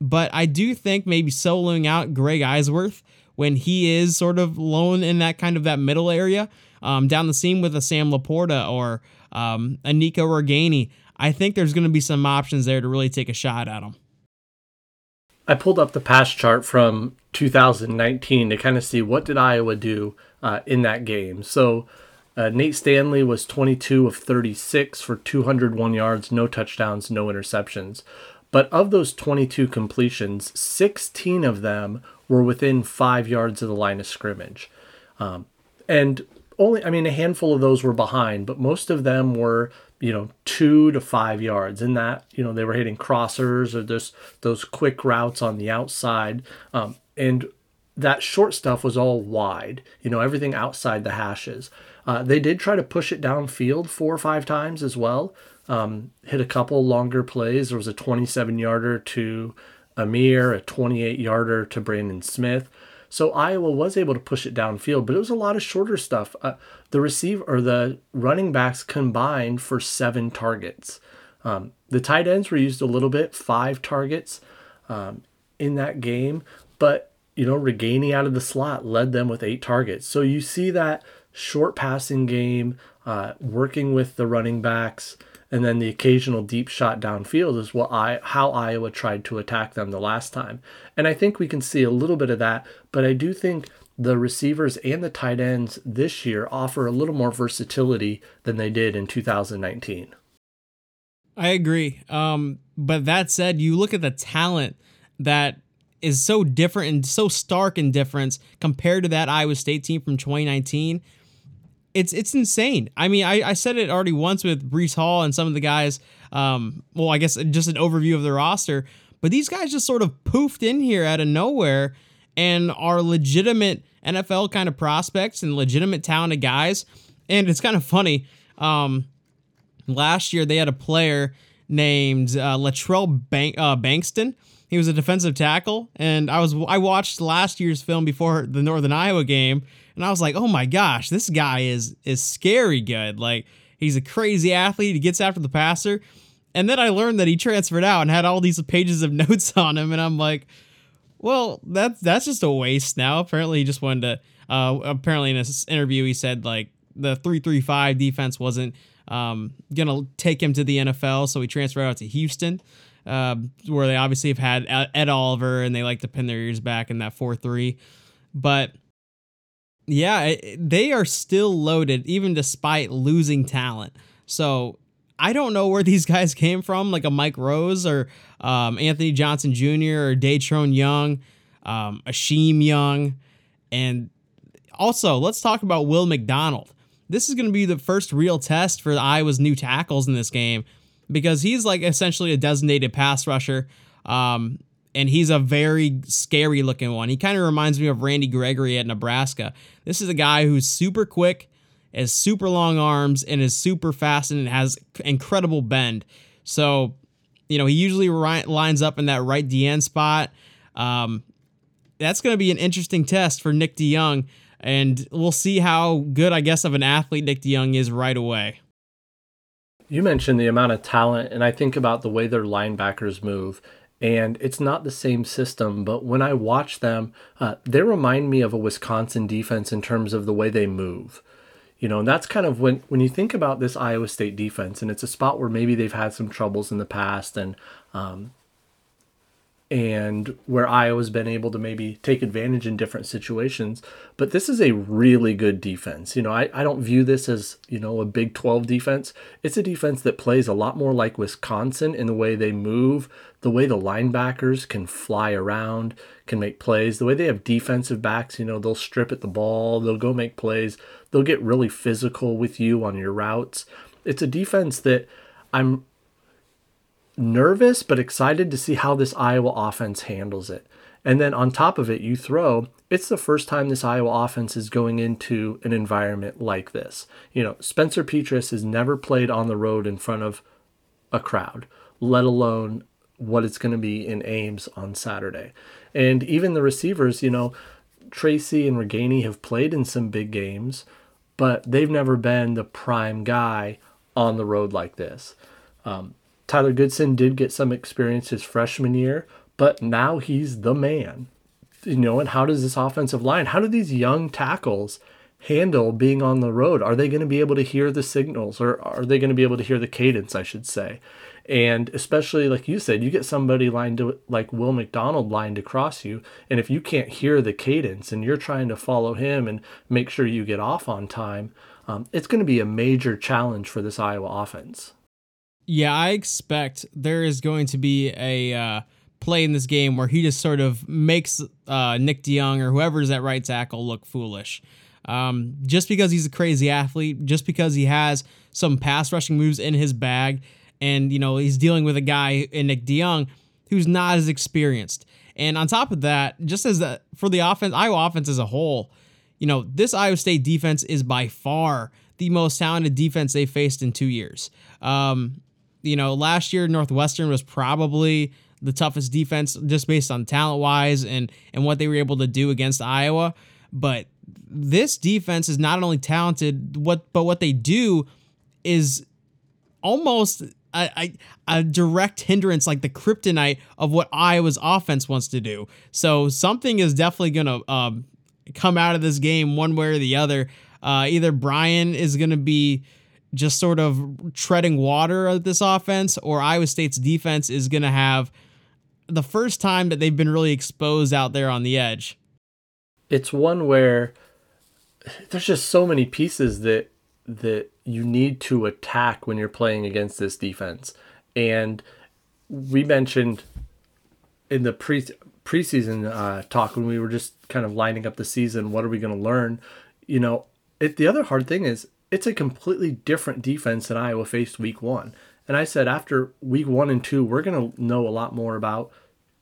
but I do think maybe soloing out Greg Eisworth when he is sort of lone in that kind of that middle area um, down the seam with a Sam Laporta or um, a Nico Ragaini. I think there's going to be some options there to really take a shot at him. I pulled up the pass chart from 2019 to kind of see what did Iowa do uh, in that game. So uh, Nate Stanley was 22 of 36 for 201 yards, no touchdowns, no interceptions. But of those 22 completions, 16 of them were within five yards of the line of scrimmage. Um, and only, I mean, a handful of those were behind, but most of them were, you know, two to five yards. In that, you know, they were hitting crossers or those those quick routes on the outside. Um, and that short stuff was all wide, you know, everything outside the hashes. Uh, they did try to push it downfield four or five times as well, um, hit a couple longer plays. There was a 27 yarder to Ihmir, a 28 yarder to Brandon Smith. So Iowa was able to push it downfield, but it was a lot of shorter stuff. Uh, the receiver or the running backs combined for seven targets. Um, the tight ends were used a little bit, five targets um, in that game, but you know, Ragaini out of the slot led them with eight targets. So you see that short passing game, uh, working with the running backs and then the occasional deep shot downfield is what I how Iowa tried to attack them the last time. And I think we can see a little bit of that, but I do think the receivers and the tight ends this year offer a little more versatility than they did in 2019. I agree. Um, but that said, you look at the talent that is so different and so stark in difference compared to that Iowa State team from 2019 it's it's insane. I mean, I, I said it already once with Breece Hall and some of the guys. Um, well, I guess just an overview of the roster, but these guys just sort of poofed in here out of nowhere and are legitimate NFL kind of prospects and legitimate talented guys. And it's kind of funny. Um, last year they had a player named uh, Latrell Bank- uh, Bankston. He was a defensive tackle, and I was I watched last year's film before the Northern Iowa game and I was like, oh my gosh, this guy is is scary good. Like he's a crazy athlete. He gets after the passer. And then I learned that he transferred out and had all these pages of notes on him, and I'm like, well, that's that's just a waste now. Apparently, he just wanted to. Uh, apparently, in this interview, he said like the three three five defense wasn't um, gonna take him to the NFL, so he transferred out to Houston, uh, where they obviously have had Ed Oliver and they like to pin their ears back in that four three. But yeah, they are still loaded even despite losing talent. So I don't know where these guys came from, like a Mike Rose or um, Anthony Johnson Jr. or Datrone Young, um, Isheem Young. And also, let's talk about Will McDonald. This is going to be the first real test for Iowa's new tackles in this game because he's like essentially a designated pass rusher. Um, and he's a very scary looking one. He kind of reminds me of Randy Gregory at Nebraska. This is a guy who's super quick, has super long arms, and is super fast and has incredible bend. So, you know, he usually ri- lines up in that right DN spot. Um, that's going to be an interesting test for Nick DeJong, and we'll see how good, I guess, of an athlete Nick DeJong is right away. You mentioned the amount of talent, and I think about the way their linebackers move and it's not the same system. But when I watch them, uh, they remind me of a Wisconsin defense in terms of the way they move. You know, and that's kind of when when you think about this Iowa State defense, and it's a spot where maybe they've had some troubles in the past, and um, and where Iowa's been able to maybe take advantage in different situations. But this is a really good defense. You know, I, I don't view this as, you know, a Big 12 defense. It's a defense that plays a lot more like Wisconsin in the way they move, the way the linebackers can fly around, can make plays, the way they have defensive backs, you know, they'll strip at the ball, they'll go make plays, they'll get really physical with you on your routes. It's a defense that I'm nervous but excited to see how this Iowa offense handles it. And then on top of it, you throw, it's the first time this Iowa offense is going into an environment like this. You know, Spencer Petras has never played on the road in front of a crowd, let alone what it's going to be in Ames on Saturday. And even the receivers, you know, Tracy and Ragaini have played in some big games, but they've never been the prime guy on the road like this. Um, Tyler Goodson did get some experience his freshman year, but now he's the man. You know, and how does this offensive line, how do these young tackles handle being on the road? Are they going to be able to hear the signals or are they going to be able to hear the cadence, I should say? And especially like you said, you get somebody lined to, like Will McDonald lined across you, and if you can't hear the cadence and you're trying to follow him and make sure you get off on time, um, it's going to be a major challenge for this Iowa offense. Yeah, I expect there is going to be a uh, play in this game where he just sort of makes uh, Nick DeJong or whoever's at right tackle look foolish. Um, just because he's a crazy athlete, just because he has some pass rushing moves in his bag, and you know he's dealing with a guy in Nick DeJong who's not as experienced. And on top of that, just as the, for the offense, Iowa offense as a whole, you know this Iowa State defense is by far the most talented defense they faced in two years. Um, you know, last year Northwestern was probably the toughest defense just based on talent wise and and what they were able to do against Iowa. But this defense is not only talented, what but what they do is almost a, a, a, direct hindrance, like the kryptonite of what Iowa's offense wants to do. So something is definitely to um, come out of this game one way or the other. Uh, either Brian is to be just sort of treading water at this offense, or Iowa State's defense is going to have the first time that they've been really exposed out there on the edge. It's one where there's just so many pieces that that you need to attack when you're playing against this defense. And we mentioned in the pre preseason uh, talk when we were just kind of lining up the season, what are we going to learn? You know, it, the other hard thing is it's a completely different defense than Iowa faced week one. And I said after week one and two, we're going to know a lot more about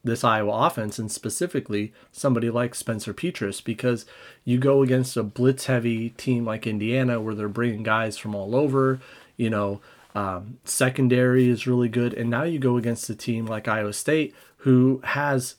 this Iowa offense and specifically somebody like Spencer Petras because you go against a blitz heavy team like Indiana where they're bringing guys from all over, you know, um, secondary is really good. And now you go against a team like Iowa State who has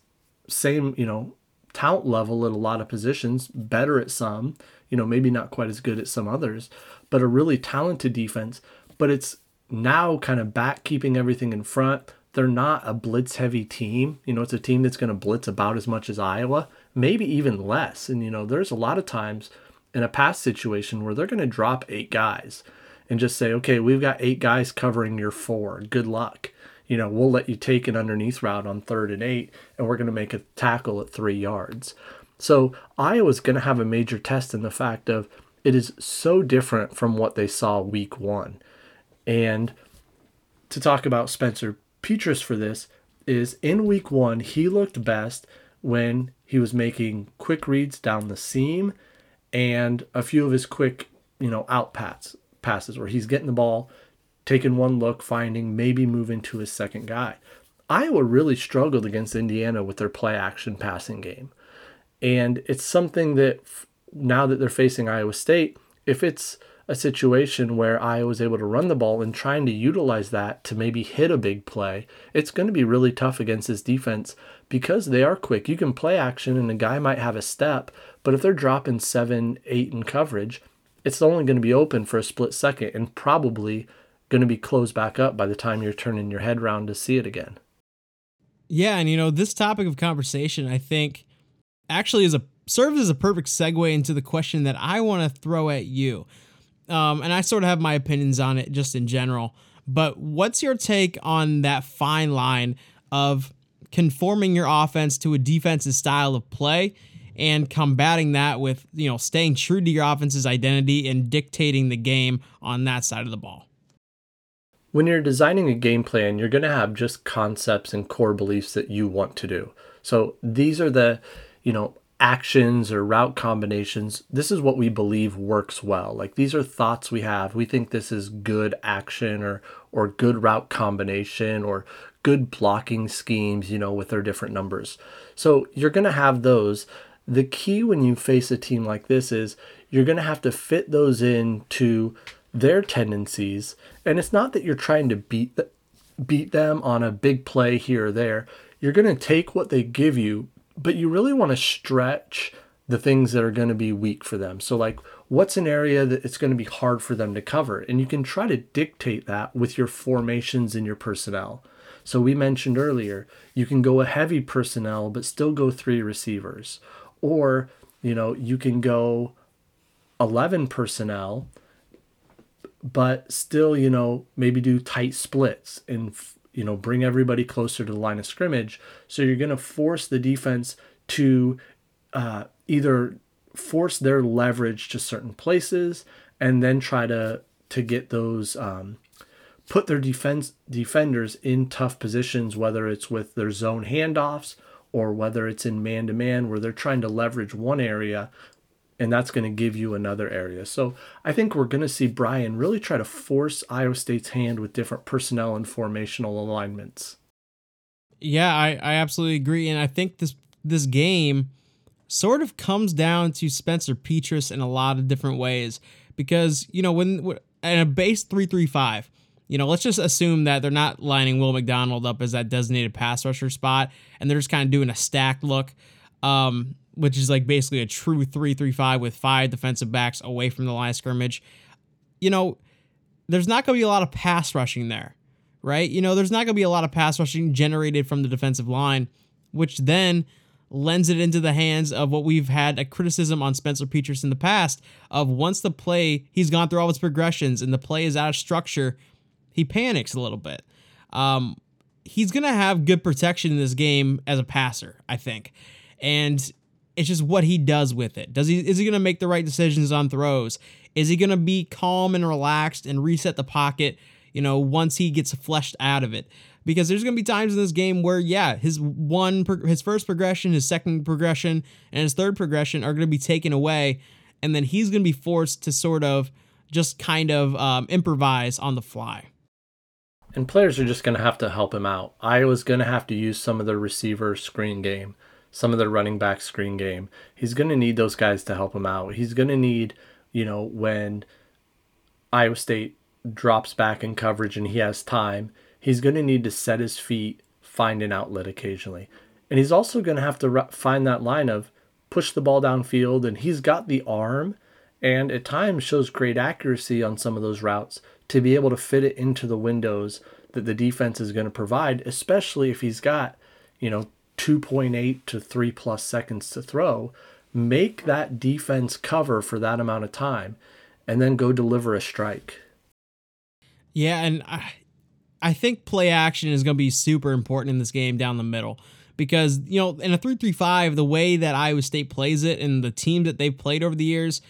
same, you know, talent level at a lot of positions, better at some, you know, maybe not quite as good at some others, but a really talented defense. But it's now kind of back keeping everything in front they're not a blitz heavy team. You know, it's a team that's going to blitz about as much as Iowa, maybe even less. And, you know, there's a lot of times in a pass situation where they're going to drop eight guys and just say, okay, we've got eight guys covering your four. Good luck. You know, we'll let you take an underneath route on third and eight, and we're going to make a tackle at three yards. So Iowa's going to have a major test in the fact of it is so different from what they saw week one. And to talk about Spencer Petras for this is in week one, he looked best when he was making quick reads down the seam and a few of his quick, you know, out pass, passes where he's getting the ball, taking one look, finding, maybe moving to his second guy. Iowa really struggled against Indiana with their play action passing game. And it's something that now that they're facing Iowa State, if it's a situation where I was able to run the ball and trying to utilize that to maybe hit a big play, it's going to be really tough against this defense because they are quick. You can play action and the guy might have a step, but if they're dropping seven, eight in coverage, it's only going to be open for a split second and probably going to be closed back up by the time you're turning your head around to see it again. Yeah, and you know, this topic of conversation, I think, actually is a serves as a perfect segue into the question that I want to throw at you. Um, and I sort of have my opinions on it just in general. But what's your take on that fine line of conforming your offense to a defense's style of play and combating that with, you know, staying true to your offense's identity and dictating the game on that side of the ball? When you're designing a game plan, you're going to have just concepts and core beliefs that you want to do. So these are the, you know, actions or route combinations, this is what we believe works well. Like these are thoughts we have. We think this is good action or or good route combination or good blocking schemes, you know, with their different numbers. So you're going to have those. The key when you face a team like this is you're going to have to fit those into their tendencies. And it's not that you're trying to beat the, beat them on a big play here or there. You're going to take what they give you but you really want to stretch the things that are going to be weak for them. So, like, what's an area that it's going to be hard for them to cover? And you can try to dictate that with your formations and your personnel. So, we mentioned earlier, you can go a heavy personnel, but still go three receivers. Or, you know, you can go 11 personnel, but still, you know, maybe do tight splits and you know, bring everybody closer to the line of scrimmage. So you're going to force the defense to uh, either force their leverage to certain places and then try to to get those um, put their defense defenders in tough positions, whether it's with their zone handoffs or whether it's in man to man where they're trying to leverage one area and that's going to give you another area. So I think we're going to see Brian really try to force Iowa State's hand with different personnel and formational alignments. Yeah, I, I absolutely agree. And I think this this game sort of comes down to Spencer Petras in a lot of different ways. Because, you know, when in a base 335, you know, let's just assume that they're not lining Will McDonald up as that designated pass rusher spot, and they're just kind of doing a stacked look, um, which is like basically a true three-three-five with five defensive backs away from the line of scrimmage. You know, there's not going to be a lot of pass rushing there, right? You know, there's not going to be a lot of pass rushing generated from the defensive line, which then lends it into the hands of what we've had a criticism on Spencer Petras in the past of once the play he's gone through all his progressions and the play is out of structure, he panics a little bit. Um, he's gonna have good protection in this game as a passer, I think, and it's just what he does with it. Does he is he gonna make the right decisions on throws? Is he gonna be calm and relaxed and reset the pocket? You know, once he gets fleshed out of it because there's going to be times in this game where yeah his one his first progression his second progression and his third progression are going to be taken away and then he's going to be forced to sort of just kind of um, improvise on the fly and players are just going to have to help him out iowa's going to have to use some of the receiver screen game some of the running back screen game he's going to need those guys to help him out he's going to need you know when iowa state drops back in coverage and he has time he's going to need to set his feet, find an outlet occasionally. And he's also going to have to find that line of push the ball downfield. And he's got the arm and at times shows great accuracy on some of those routes to be able to fit it into the windows that the defense is going to provide, especially if he's got, you know, 2.8 to 3 plus seconds to throw. Make that defense cover for that amount of time and then go deliver a strike. Yeah, and I, I think play action is going to be super important in this game down the middle because, you know, in a 3 3 5, the way that Iowa State plays it and the team that they've played over the years,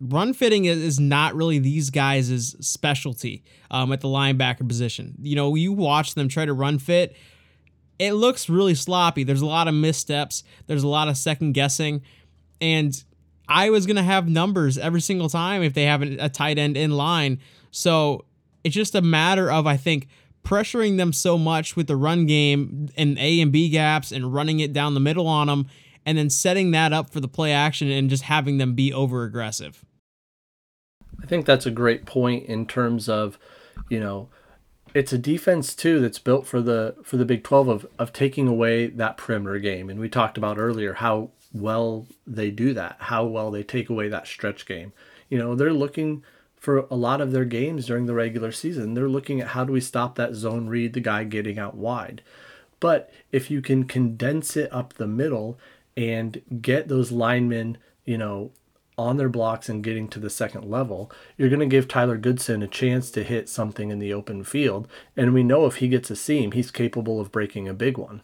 run fitting is not really these guys' specialty um, at the linebacker position. You know, you watch them try to run fit, it looks really sloppy. There's a lot of missteps, there's a lot of second guessing, and I was going to have numbers every single time if they have a tight end in line. So it's just a matter of, I think, pressuring them so much with the run game and A and B gaps and running it down the middle on them, and then setting that up for the play action and just having them be over aggressive. I think that's a great point in terms of, you know, it's a defense too that's built for the for the Big 12 of of taking away that perimeter game. And we talked about earlier how well they do that, how well they take away that stretch game. You know, they're looking for a lot of their games during the regular season. They're looking at how do we stop that zone read, the guy getting out wide. But if you can condense it up the middle and get those linemen, you know, on their blocks and getting to the second level, you're going to give Tyler Goodson a chance to hit something in the open field. And we know if he gets a seam, he's capable of breaking a big one.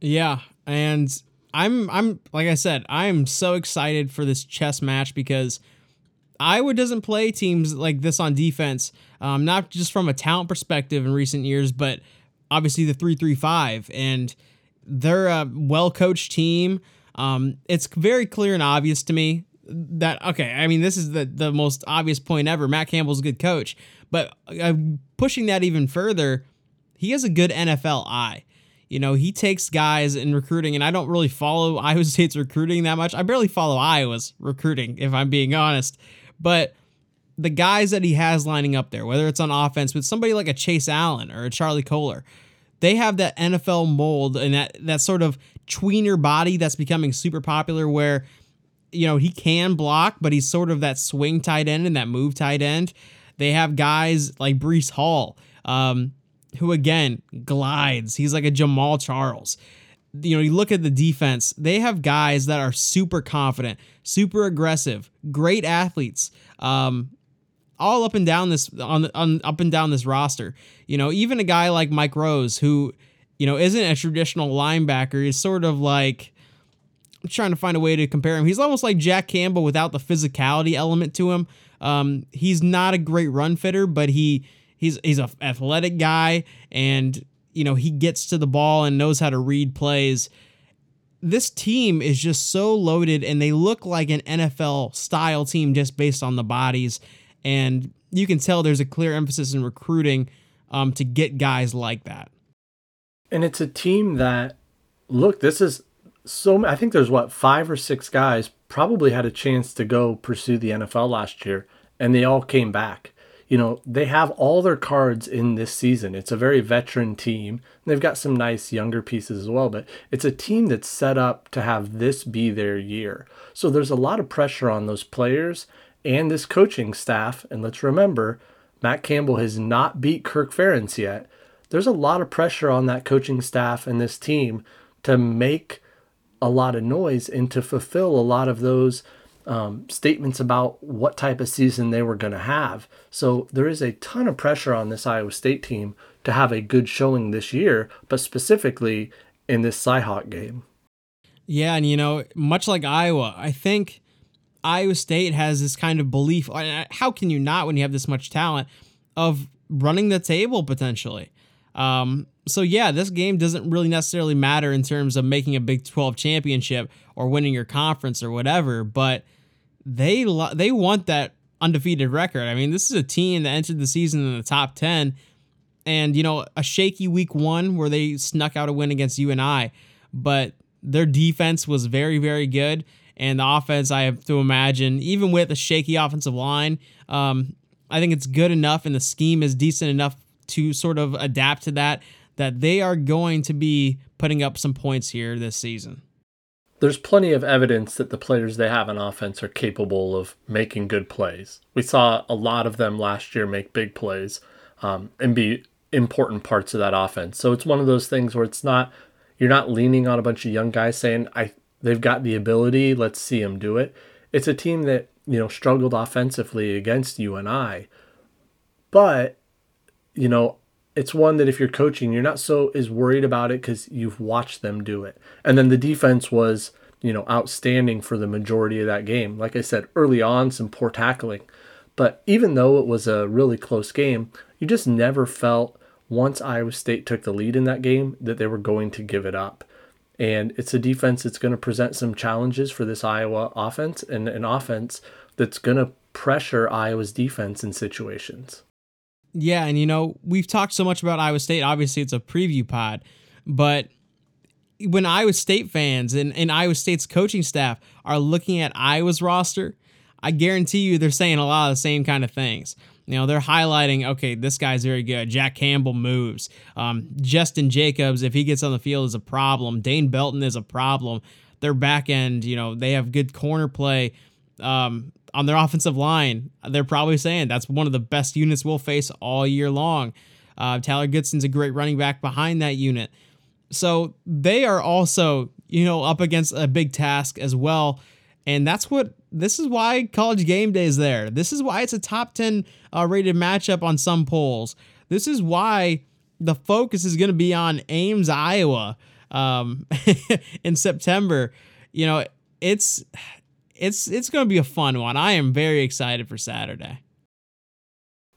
Yeah, and I'm I'm like I said, I'm so excited for this chess match because Iowa doesn't play teams like this on defense, um, not just from a talent perspective in recent years, but obviously the 335. And they're a well coached team. Um, it's very clear and obvious to me that, okay, I mean, this is the, the most obvious point ever. Matt Campbell's a good coach. But uh, pushing that even further, he has a good NFL eye. You know, he takes guys in recruiting, and I don't really follow Iowa State's recruiting that much. I barely follow Iowa's recruiting, if I'm being honest. But the guys that he has lining up there, whether it's on offense with somebody like a Chase Allen or a Charlie Kolar they have that NFL mold and that that sort of tweener body that's becoming super popular where you know he can block, but he's sort of that swing tight end and that move tight end. They have guys like Breece Hall, um, who again glides. He's like a Jamaal Charles you know, you look at the defense, they have guys that are super confident, super aggressive, great athletes. Um, all up and down this on, on up and down this roster. You know, even a guy like Mike Rose, who, you know, isn't a traditional linebacker, is sort of like I'm trying to find a way to compare him. He's almost like Jack Campbell without the physicality element to him. Um, he's not a great run fitter, but he he's he's a athletic guy and you know, he gets to the ball and knows how to read plays. This team is just so loaded and they look like an NFL style team just based on the bodies. And you can tell there's a clear emphasis in recruiting um, to get guys like that. And it's a team that, look, this is so, I think there's what, five or six guys probably had a chance to go pursue the NFL last year, and they all came back you know, they have all their cards in this season. It's a very veteran team. They've got some nice younger pieces as well, but it's a team that's set up to have this be their year. So there's a lot of pressure on those players and this coaching staff. And let's remember, Matt Campbell has not beat Kirk Ferentz yet. There's a lot of pressure on that coaching staff and this team to make a lot of noise and to fulfill a lot of those um, statements about what type of season they were going to have. So there is a ton of pressure on this Iowa State team to have a good showing this year, but specifically in this Cyhawk game. Yeah, and you know, much like Iowa, I think Iowa State has this kind of belief. How can you not when you have this much talent of running the table potentially? Um, so yeah, this game doesn't really necessarily matter in terms of making a Big 12 championship or winning your conference or whatever, but they lo- they want that undefeated record. I mean, this is a team that entered the season in the top 10 and you know, a shaky week 1 where they snuck out a win against UNI, but their defense was very very good and the offense I have to imagine even with a shaky offensive line, um, I think it's good enough and the scheme is decent enough to sort of adapt to that that they are going to be putting up some points here this season there's plenty of evidence that the players they have on offense are capable of making good plays. We saw a lot of them last year make big plays um, and be important parts of that offense. So it's one of those things where it's not you're not leaning on a bunch of young guys saying I they've got the ability, let's see them do it. It's a team that you know struggled offensively against UNI. but you know it's one that if you're coaching, you're not so as worried about it because you've watched them do it. And then the defense was, you know, outstanding for the majority of that game. Like I said early on, some poor tackling. But even though it was a really close game, you just never felt once Iowa State took the lead in that game that they were going to give it up. And it's a defense that's going to present some challenges for this Iowa offense and an offense that's going to pressure Iowa's defense in situations. Yeah, and you know, we've talked so much about Iowa State. Obviously, it's a preview pod, but when Iowa State fans and, and Iowa State's coaching staff are looking at Iowa's roster, I guarantee you they're saying a lot of the same kind of things. You know, they're highlighting, okay, this guy's very good. Jack Campbell moves. Um, Jestin Jacobs, if he gets on the field, is a problem. Dane Belton is a problem. Their back end, you know, they have good corner play. Um, on their offensive line, they're probably saying that's one of the best units we'll face all year long. Uh, Tyler Goodson's a great running back behind that unit. So they are also, you know, up against a big task as well. And that's what this is why college game day is there. This is why it's a top 10 uh, rated matchup on some polls. This is why the focus is going to be on Ames, Iowa um, in September. You know, it's it's it's going to be a fun one. I am very excited for Saturday.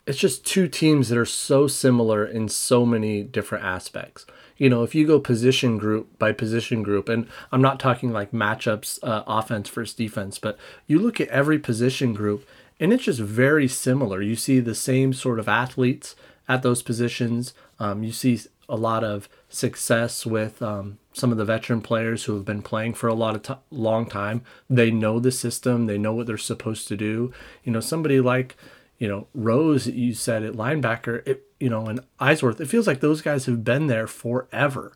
It's just two teams that are so similar in so many different aspects. You know, if you go position group by position group, and I'm not talking like matchups, uh, offense versus defense, but you look at every position group and it's just very similar. You see the same sort of athletes at those positions. Um, you see a lot of success with um, some of the veteran players who have been playing for a lot of t- long time. They know the system. They know what they're supposed to do. You know, somebody like you know Rose, you said at linebacker, it, you know, and Eisworth. It feels like those guys have been there forever.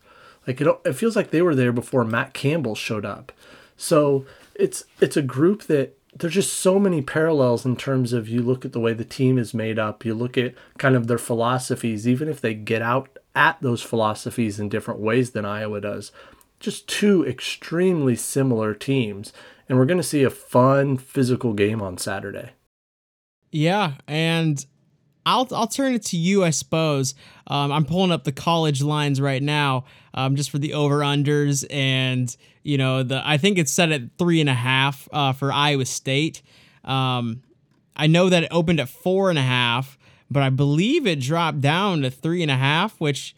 Like it, it feels like they were there before Matt Campbell showed up. So it's it's a group that there's just so many parallels in terms of you look at the way the team is made up, you look at kind of their philosophies, even if they get out at those philosophies in different ways than Iowa does. Just two extremely similar teams. And we're going to see a fun physical game on Saturday. Yeah. And I'll, I'll turn it to you, I suppose. Um, I'm pulling up the college lines right now um, just for the over unders. And, you know, the I think it's set at three and a half uh, for Iowa State. Um, I know that it opened at four and a half but I believe it dropped down to three and a half, which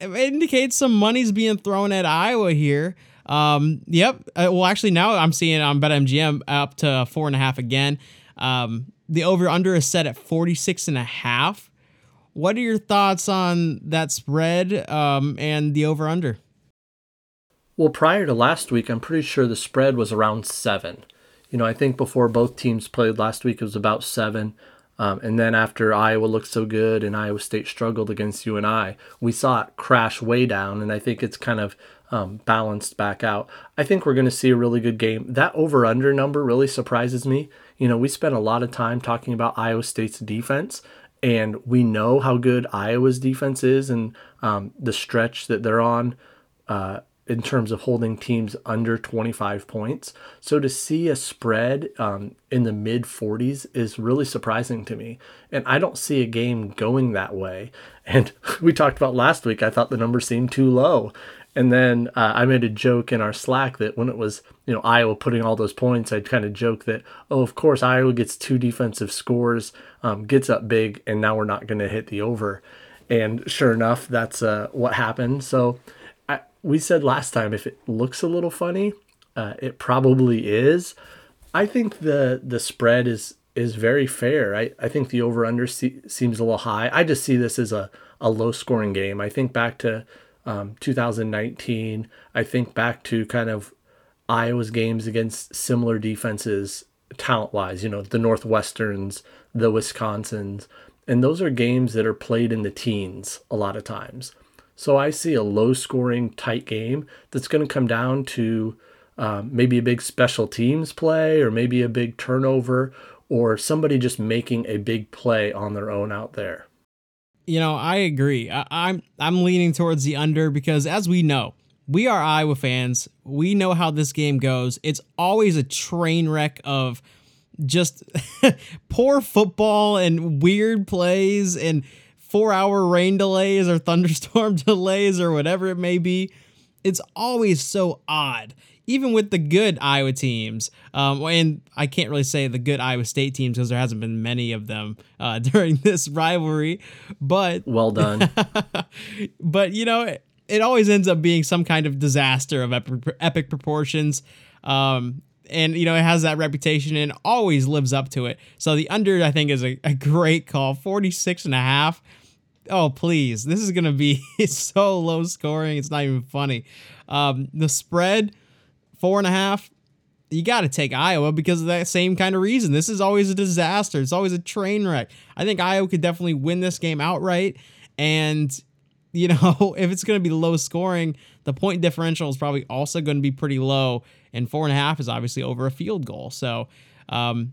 indicates some money's being thrown at Iowa here. Um, yep. Uh, well, actually, now I'm seeing on BetMGM up to four and a half again. Um, the over under is set at 46 and a half. What are your thoughts on that spread um, and the over under? Well, prior to last week, I'm pretty sure the spread was around seven. You know, I think before both teams played last week, it was about seven. Um, and then after Iowa looked so good and Iowa State struggled against UNI, we saw it crash way down. And I think it's kind of um, balanced back out. I think we're going to see a really good game. That over under number really surprises me. You know, we spent a lot of time talking about Iowa State's defense, and we know how good Iowa's defense is and um, the stretch that they're on. Uh, in terms of holding teams under 25 points. So to see a spread um, in the mid 40s is really surprising to me. And I don't see a game going that way. And we talked about last week, I thought the number seemed too low. And then uh, I made a joke in our Slack that when it was, you know, Iowa putting all those points, I'd kind of joke that, oh, of course, Iowa gets two defensive scores, um, gets up big, and now we're not going to hit the over. And sure enough, that's uh, what happened. So I, we said last time if it looks a little funny, uh, it probably is. I think the the spread is is very fair. I, I think the over under se- seems a little high. I just see this as a, a low scoring game. I think back to um, 2019. I think back to kind of Iowa's games against similar defenses, talent wise, you know, the Northwesterns, the Wisconsins. And those are games that are played in the teens a lot of times. So I see a low scoring, tight game that's going to come down to um, maybe a big special teams play or maybe a big turnover or somebody just making a big play on their own out there. You know, I agree. I, I'm I'm leaning towards the under because as we know, we are Iowa fans. We know how this game goes. It's always a train wreck of just poor football and weird plays and four hour rain delays or thunderstorm delays or whatever it may be. It's always so odd even with the good Iowa teams, um, and I can't really say the good Iowa State teams because there hasn't been many of them uh, during this rivalry. But well done. but you know, it, it, always ends up being some kind of disaster of epic, epic proportions. Um, and you know it has that reputation and always lives up to it so the under i think is a, a great call 46 and a half oh please this is gonna be so low scoring it's not even funny um, the spread four and a half, you got to take Iowa because of that same kind of reason. This is always a disaster. It's always a train wreck. I think Iowa could definitely win this game outright. And, you know, if it's going to be low scoring, the point differential is probably also going to be pretty low. And four and a half is obviously over a field goal. So, um,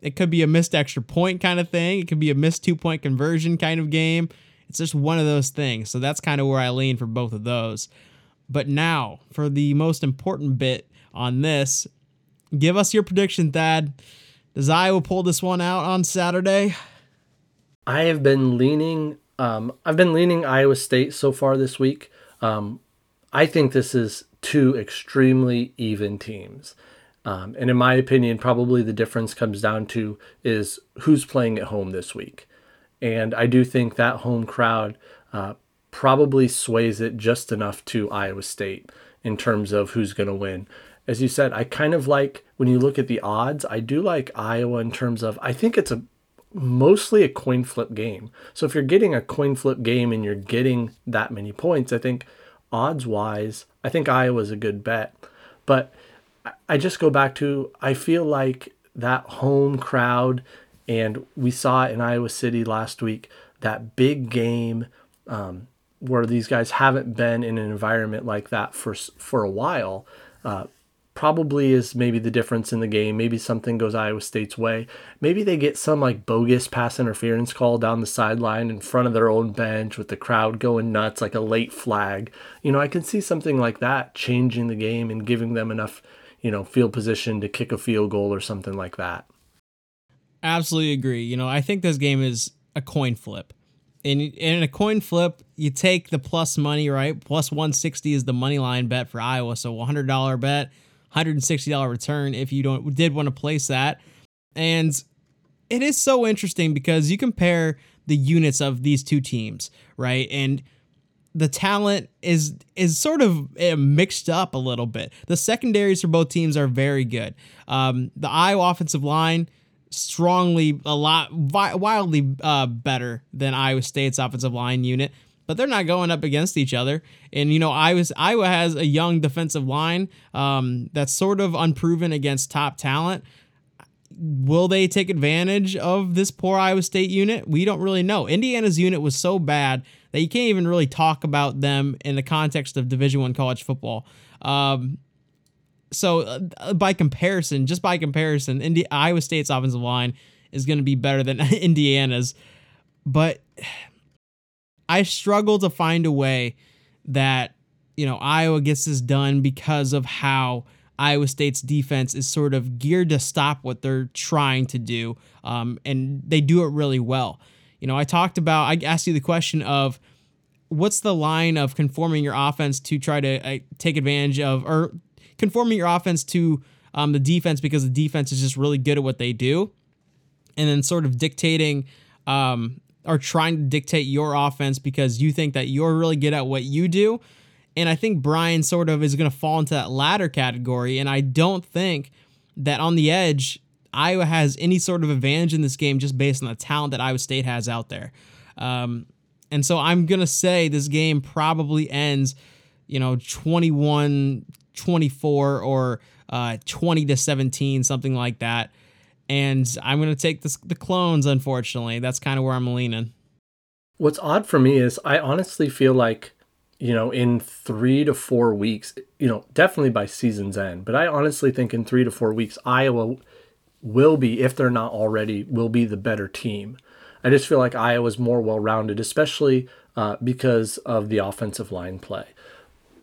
it could be a missed extra point kind of thing. It could be a missed two point conversion kind of game. It's just one of those things. So that's kind of where I lean for both of those. But now, for the most important bit on this, give us your prediction, Thad. Does Iowa pull this one out on Saturday? I have been leaning. Um, I've been leaning Iowa State so far this week. Um, I think this is two extremely even teams. Um, and in my opinion, probably the difference comes down to is who's playing at home this week. And I do think that home crowd uh, probably sways it just enough to Iowa State in terms of who's going to win. As you said, I kind of like when you look at the odds, I do like Iowa in terms of I think it's a mostly a coin flip game. So if you're getting a coin flip game and you're getting that many points, I think odds wise, I think Iowa's a good bet. But I just go back to I feel like that home crowd and we saw in Iowa City last week, that big game um, where these guys haven't been in an environment like that for for a while. Uh, probably is maybe the difference in the game. Maybe something goes Iowa State's way. Maybe they get some like bogus pass interference call down the sideline in front of their own bench with the crowd going nuts, like a late flag. You know, I can see something like that changing the game and giving them enough, you know, field position to kick a field goal or something like that. Absolutely agree. You know, I think this game is a coin flip in in a coin flip, you take the plus money, right? Plus 160 is the money line bet for Iowa, so $100 bet, $160 return if you don't did want to place that. And it is so interesting because you compare the units of these two teams, right? And the talent is is sort of eh, mixed up a little bit. The secondaries for both teams are very good. Um, the Iowa offensive line strongly a lot wildly uh, better than Iowa State's offensive line unit, but they're not going up against each other. And you know, Iowa Iowa has a young defensive line um, that's sort of unproven against top talent. will they take advantage of this poor Iowa State unit? We don't really know. Indiana's unit was so bad that you can't even really talk about them in the context of Division One college football. Um, so uh, by comparison, just by comparison, Indi- Iowa State's offensive line is going to be better than Indiana's, but I struggle to find a way that you know Iowa gets this done because of how Iowa State's defense is sort of geared to stop what they're trying to do, um, and they do it really well. You know, I talked about, I asked you the question of what's the line of conforming your offense to try to uh, take advantage of, or conforming your offense to um, the defense because the defense is just really good at what they do, and then sort of dictating um, or trying to dictate your offense because you think that you're really good at what you do. And I think Brian sort of is going to fall into that latter category. And I don't think that on the edge, Iowa has any sort of advantage in this game just based on the talent that Iowa State has out there. Um, and so I'm going to say this game probably ends, you know, 21 24 or uh, 20 to 17, something like that. And I'm going to take this, the clones, unfortunately. That's kind of where I'm leaning. What's odd for me is I honestly feel like you know, in three to four weeks, you know, definitely by season's end, but I honestly think in three to four weeks, Iowa will be, if they're not already, will be the better team. I just feel like Iowa's more well rounded, especially uh, because of the offensive line play.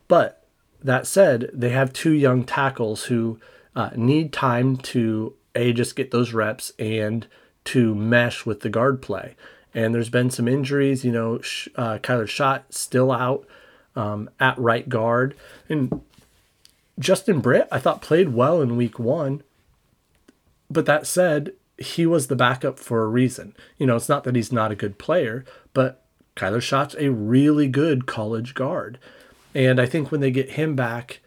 But that said, they have two young tackles who uh, need time to a just get those reps and to mesh with the guard play. And there's been some injuries, you know, uh, Kyler Schott still out um, at right guard. And Justin Britt, I thought, played well in week one. But that said, he was the backup for a reason. You know, it's not that he's not a good player, but Kyler Schott's a really good college guard. And I think when they get him back,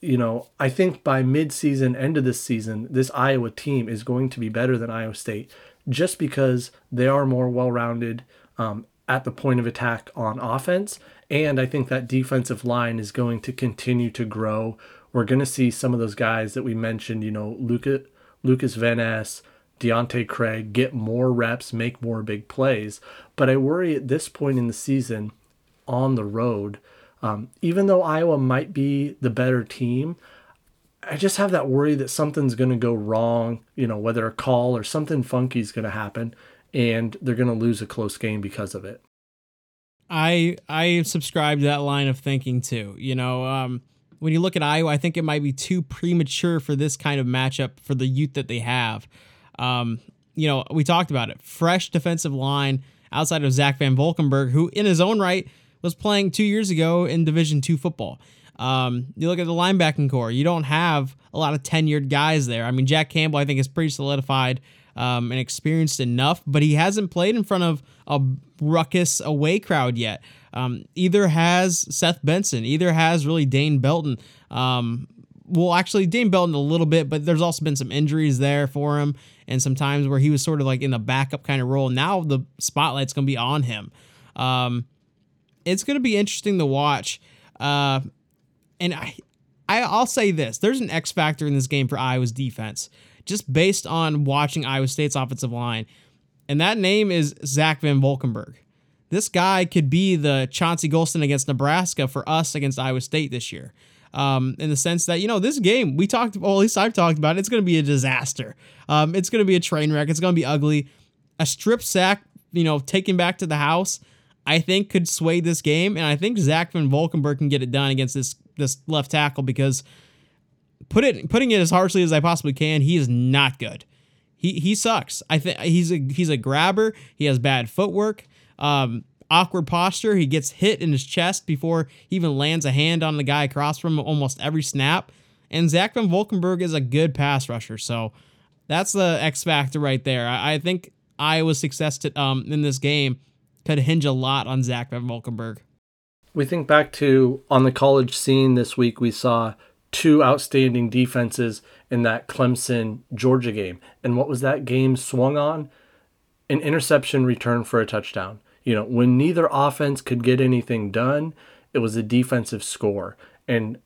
you know, I think by mid-season, end of this season, this Iowa team is going to be better than Iowa State just because they are more well-rounded um, at the point of attack on offense and I think that defensive line is going to continue to grow. We're going to see some of those guys that we mentioned, you know, Luca, Lucas Van Ness, Deontae Craig get more reps, make more big plays. But I worry at this point in the season on the road, um, even though Iowa might be the better team, I just have that worry that something's going to go wrong, you know, whether a call or something funky is going to happen, and they're going to lose a close game because of it. I I subscribe to that line of thinking too. You know, um, when you look at Iowa, I think it might be too premature for this kind of matchup for the youth that they have. Um, you know, we talked about it. Fresh defensive line outside of Zach Van Valkenburg, who in his own right was playing two years ago in Division two football. Um, you look at the linebacking core, you don't have a lot of tenured guys there. I mean, Jack Campbell, I think, is pretty solidified um, and experienced enough, but he hasn't played in front of a ruckus away crowd yet. Um, either has Seth Benson, either has really Dane Belton. Um, well, actually, Dane Belton a little bit, but there's also been some injuries there for him, and some times where he was sort of like in the backup kind of role. Now the spotlight's going to be on him. Um, it's going to be interesting to watch. Uh, and I, I, I'll say this: there's an X factor in this game for Iowa's defense just based on watching Iowa State's offensive line. And that name is Zach Van Valkenburg. This guy could be the Chauncey Golston against Nebraska for us against Iowa State this year. Um, in the sense that, you know, this game, we talked, well, at least I've talked about it, it's going to be a disaster. Um, it's going to be a train wreck. It's going to be ugly. A strip sack, you know, taken back to the house, I think could sway this game. And I think Zach Van Valkenburg can get it done against this this left tackle because put it putting it as harshly as I possibly can, he is not good. He he sucks. I think he's a he's a grabber. He has bad footwork. Um, awkward posture. He gets hit in his chest before he even lands a hand on the guy across from him almost every snap. And Zach Van Valkenburg is a good pass rusher. So that's the X factor right there. I, I think Iowa's success to, um, in this game could hinge a lot on Zach Van Valkenburg. We think back to on the college scene this week, we saw two outstanding defenses in that Clemson Georgia game. And what was that game swung on? An interception return for a touchdown. You know, when neither offense could get anything done, it was a defensive score. And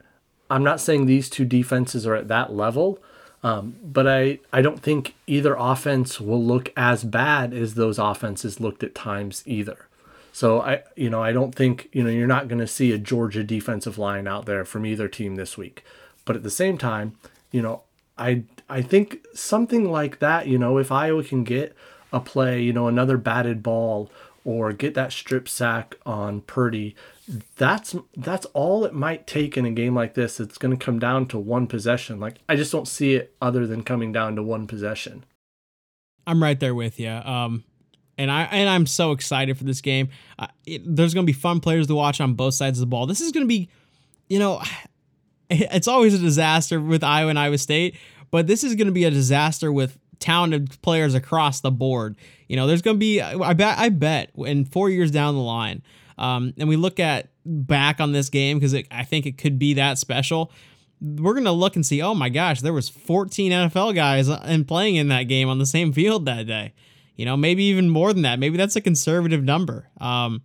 I'm not saying these two defenses are at that level, Um, but I, I don't think either offense will look as bad as those offenses looked at times either. So I, you know, I don't think you know you're not going to see a Georgia defensive line out there from either team this week. But at the same time, you know, I I think something like that, you know, if Iowa can get a play, you know, another batted ball or get that strip sack on Purdy, that's that's all it might take in a game like this. It's going to come down to one possession. Like I just don't see it other than coming down to one possession. I'm right there with you. Um, and I and I'm so excited for this game. Uh, it, there's going to be fun players to watch on both sides of the ball. This is going to be, you know, it's always a disaster with Iowa and Iowa State, but this is going to be a disaster with talented players across the board. You know, there's going to be I bet I bet in 4 years down the line, um, and we look at back on this game because I think it could be that special. We're gonna look and see. Oh my gosh, there was 14 NFL guys and playing in that game on the same field that day. You know, maybe even more than that. Maybe that's a conservative number. Um,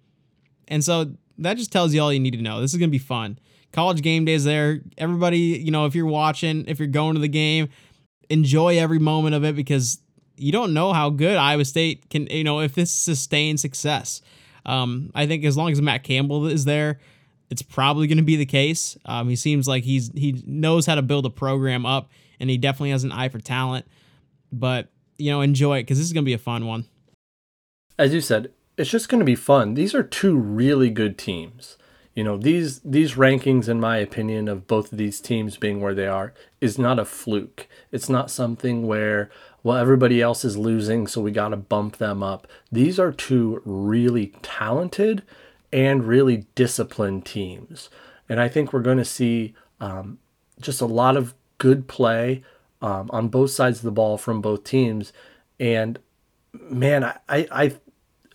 and so that just tells you all you need to know. This is to be fun. College game days there. Everybody, you know, if you're watching, if you're going to the game, enjoy every moment of it because you don't know how good Iowa State can, you know, if this sustains success. Um, I think as long as Matt Campbell is there, it's probably going to be the case. Um, he seems like he's he knows how to build a program up, and he definitely has an eye for talent. But you know, enjoy it because this is going to be a fun one. As you said, it's just going to be fun. These are two really good teams. You know, these these rankings in my opinion of both of these teams being where they are is not a fluke. It's not something where well everybody else is losing so we got to bump them up. These are two really talented and really disciplined teams. And I think we're going to see um, just a lot of good play um, on both sides of the ball from both teams. And man, I, I, I,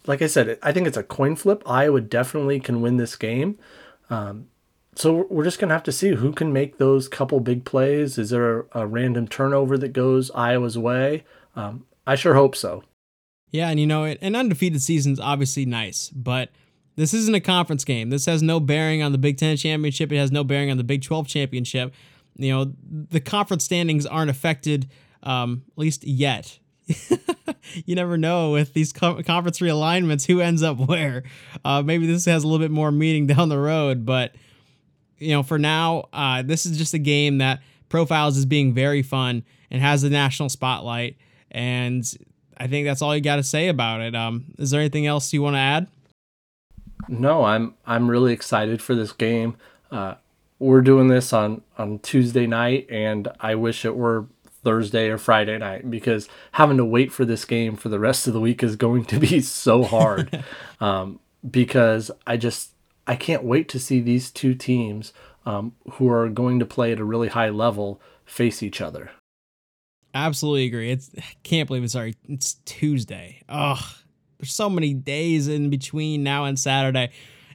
like I said, I think it's a coin flip. Iowa definitely can win this game. Um, so we're just gonna have to see who can make those couple big plays. Is there a, a random turnover that goes Iowa's way? Um, I sure hope so. Yeah, and you know, an undefeated season's obviously nice, but this isn't a conference game. This has no bearing on the Big Ten championship. It has no bearing on the Big 12 championship you know, the conference standings aren't affected, um, at least yet. you never know with these conference realignments who ends up where. Uh, maybe this has a little bit more meaning down the road, but you know, for now, uh, this is just a game that profiles as being very fun and has the national spotlight. And I think that's all you got to say about it. Um, is there anything else you want to add? No, I'm I'm really excited for this game. Uh, we're doing this on on Tuesday night, and I wish it were Thursday or Friday night because having to wait for this game for the rest of the week is going to be so hard. um, because I just I can't wait to see these two teams um, who are going to play at a really high level face each other. Absolutely agree. It's can't believe it's sorry. It's Tuesday. Ugh, there's so many days in between now and Saturday.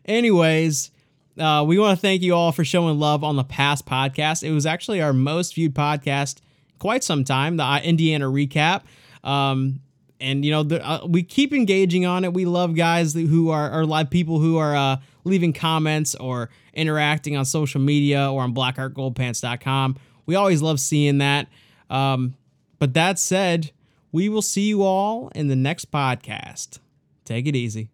Anyways, uh, we want to thank you all for showing love on the past podcast. It was actually our most viewed podcast quite some time, the uh, Indiana recap. Um, and you know, the, uh, we keep engaging on it. We love guys who are, are live people who are uh, leaving comments or interacting on social media or on blackheartgoldpants.com. We always love seeing that. Um, but that said, we will see you all in the next podcast. Take it easy.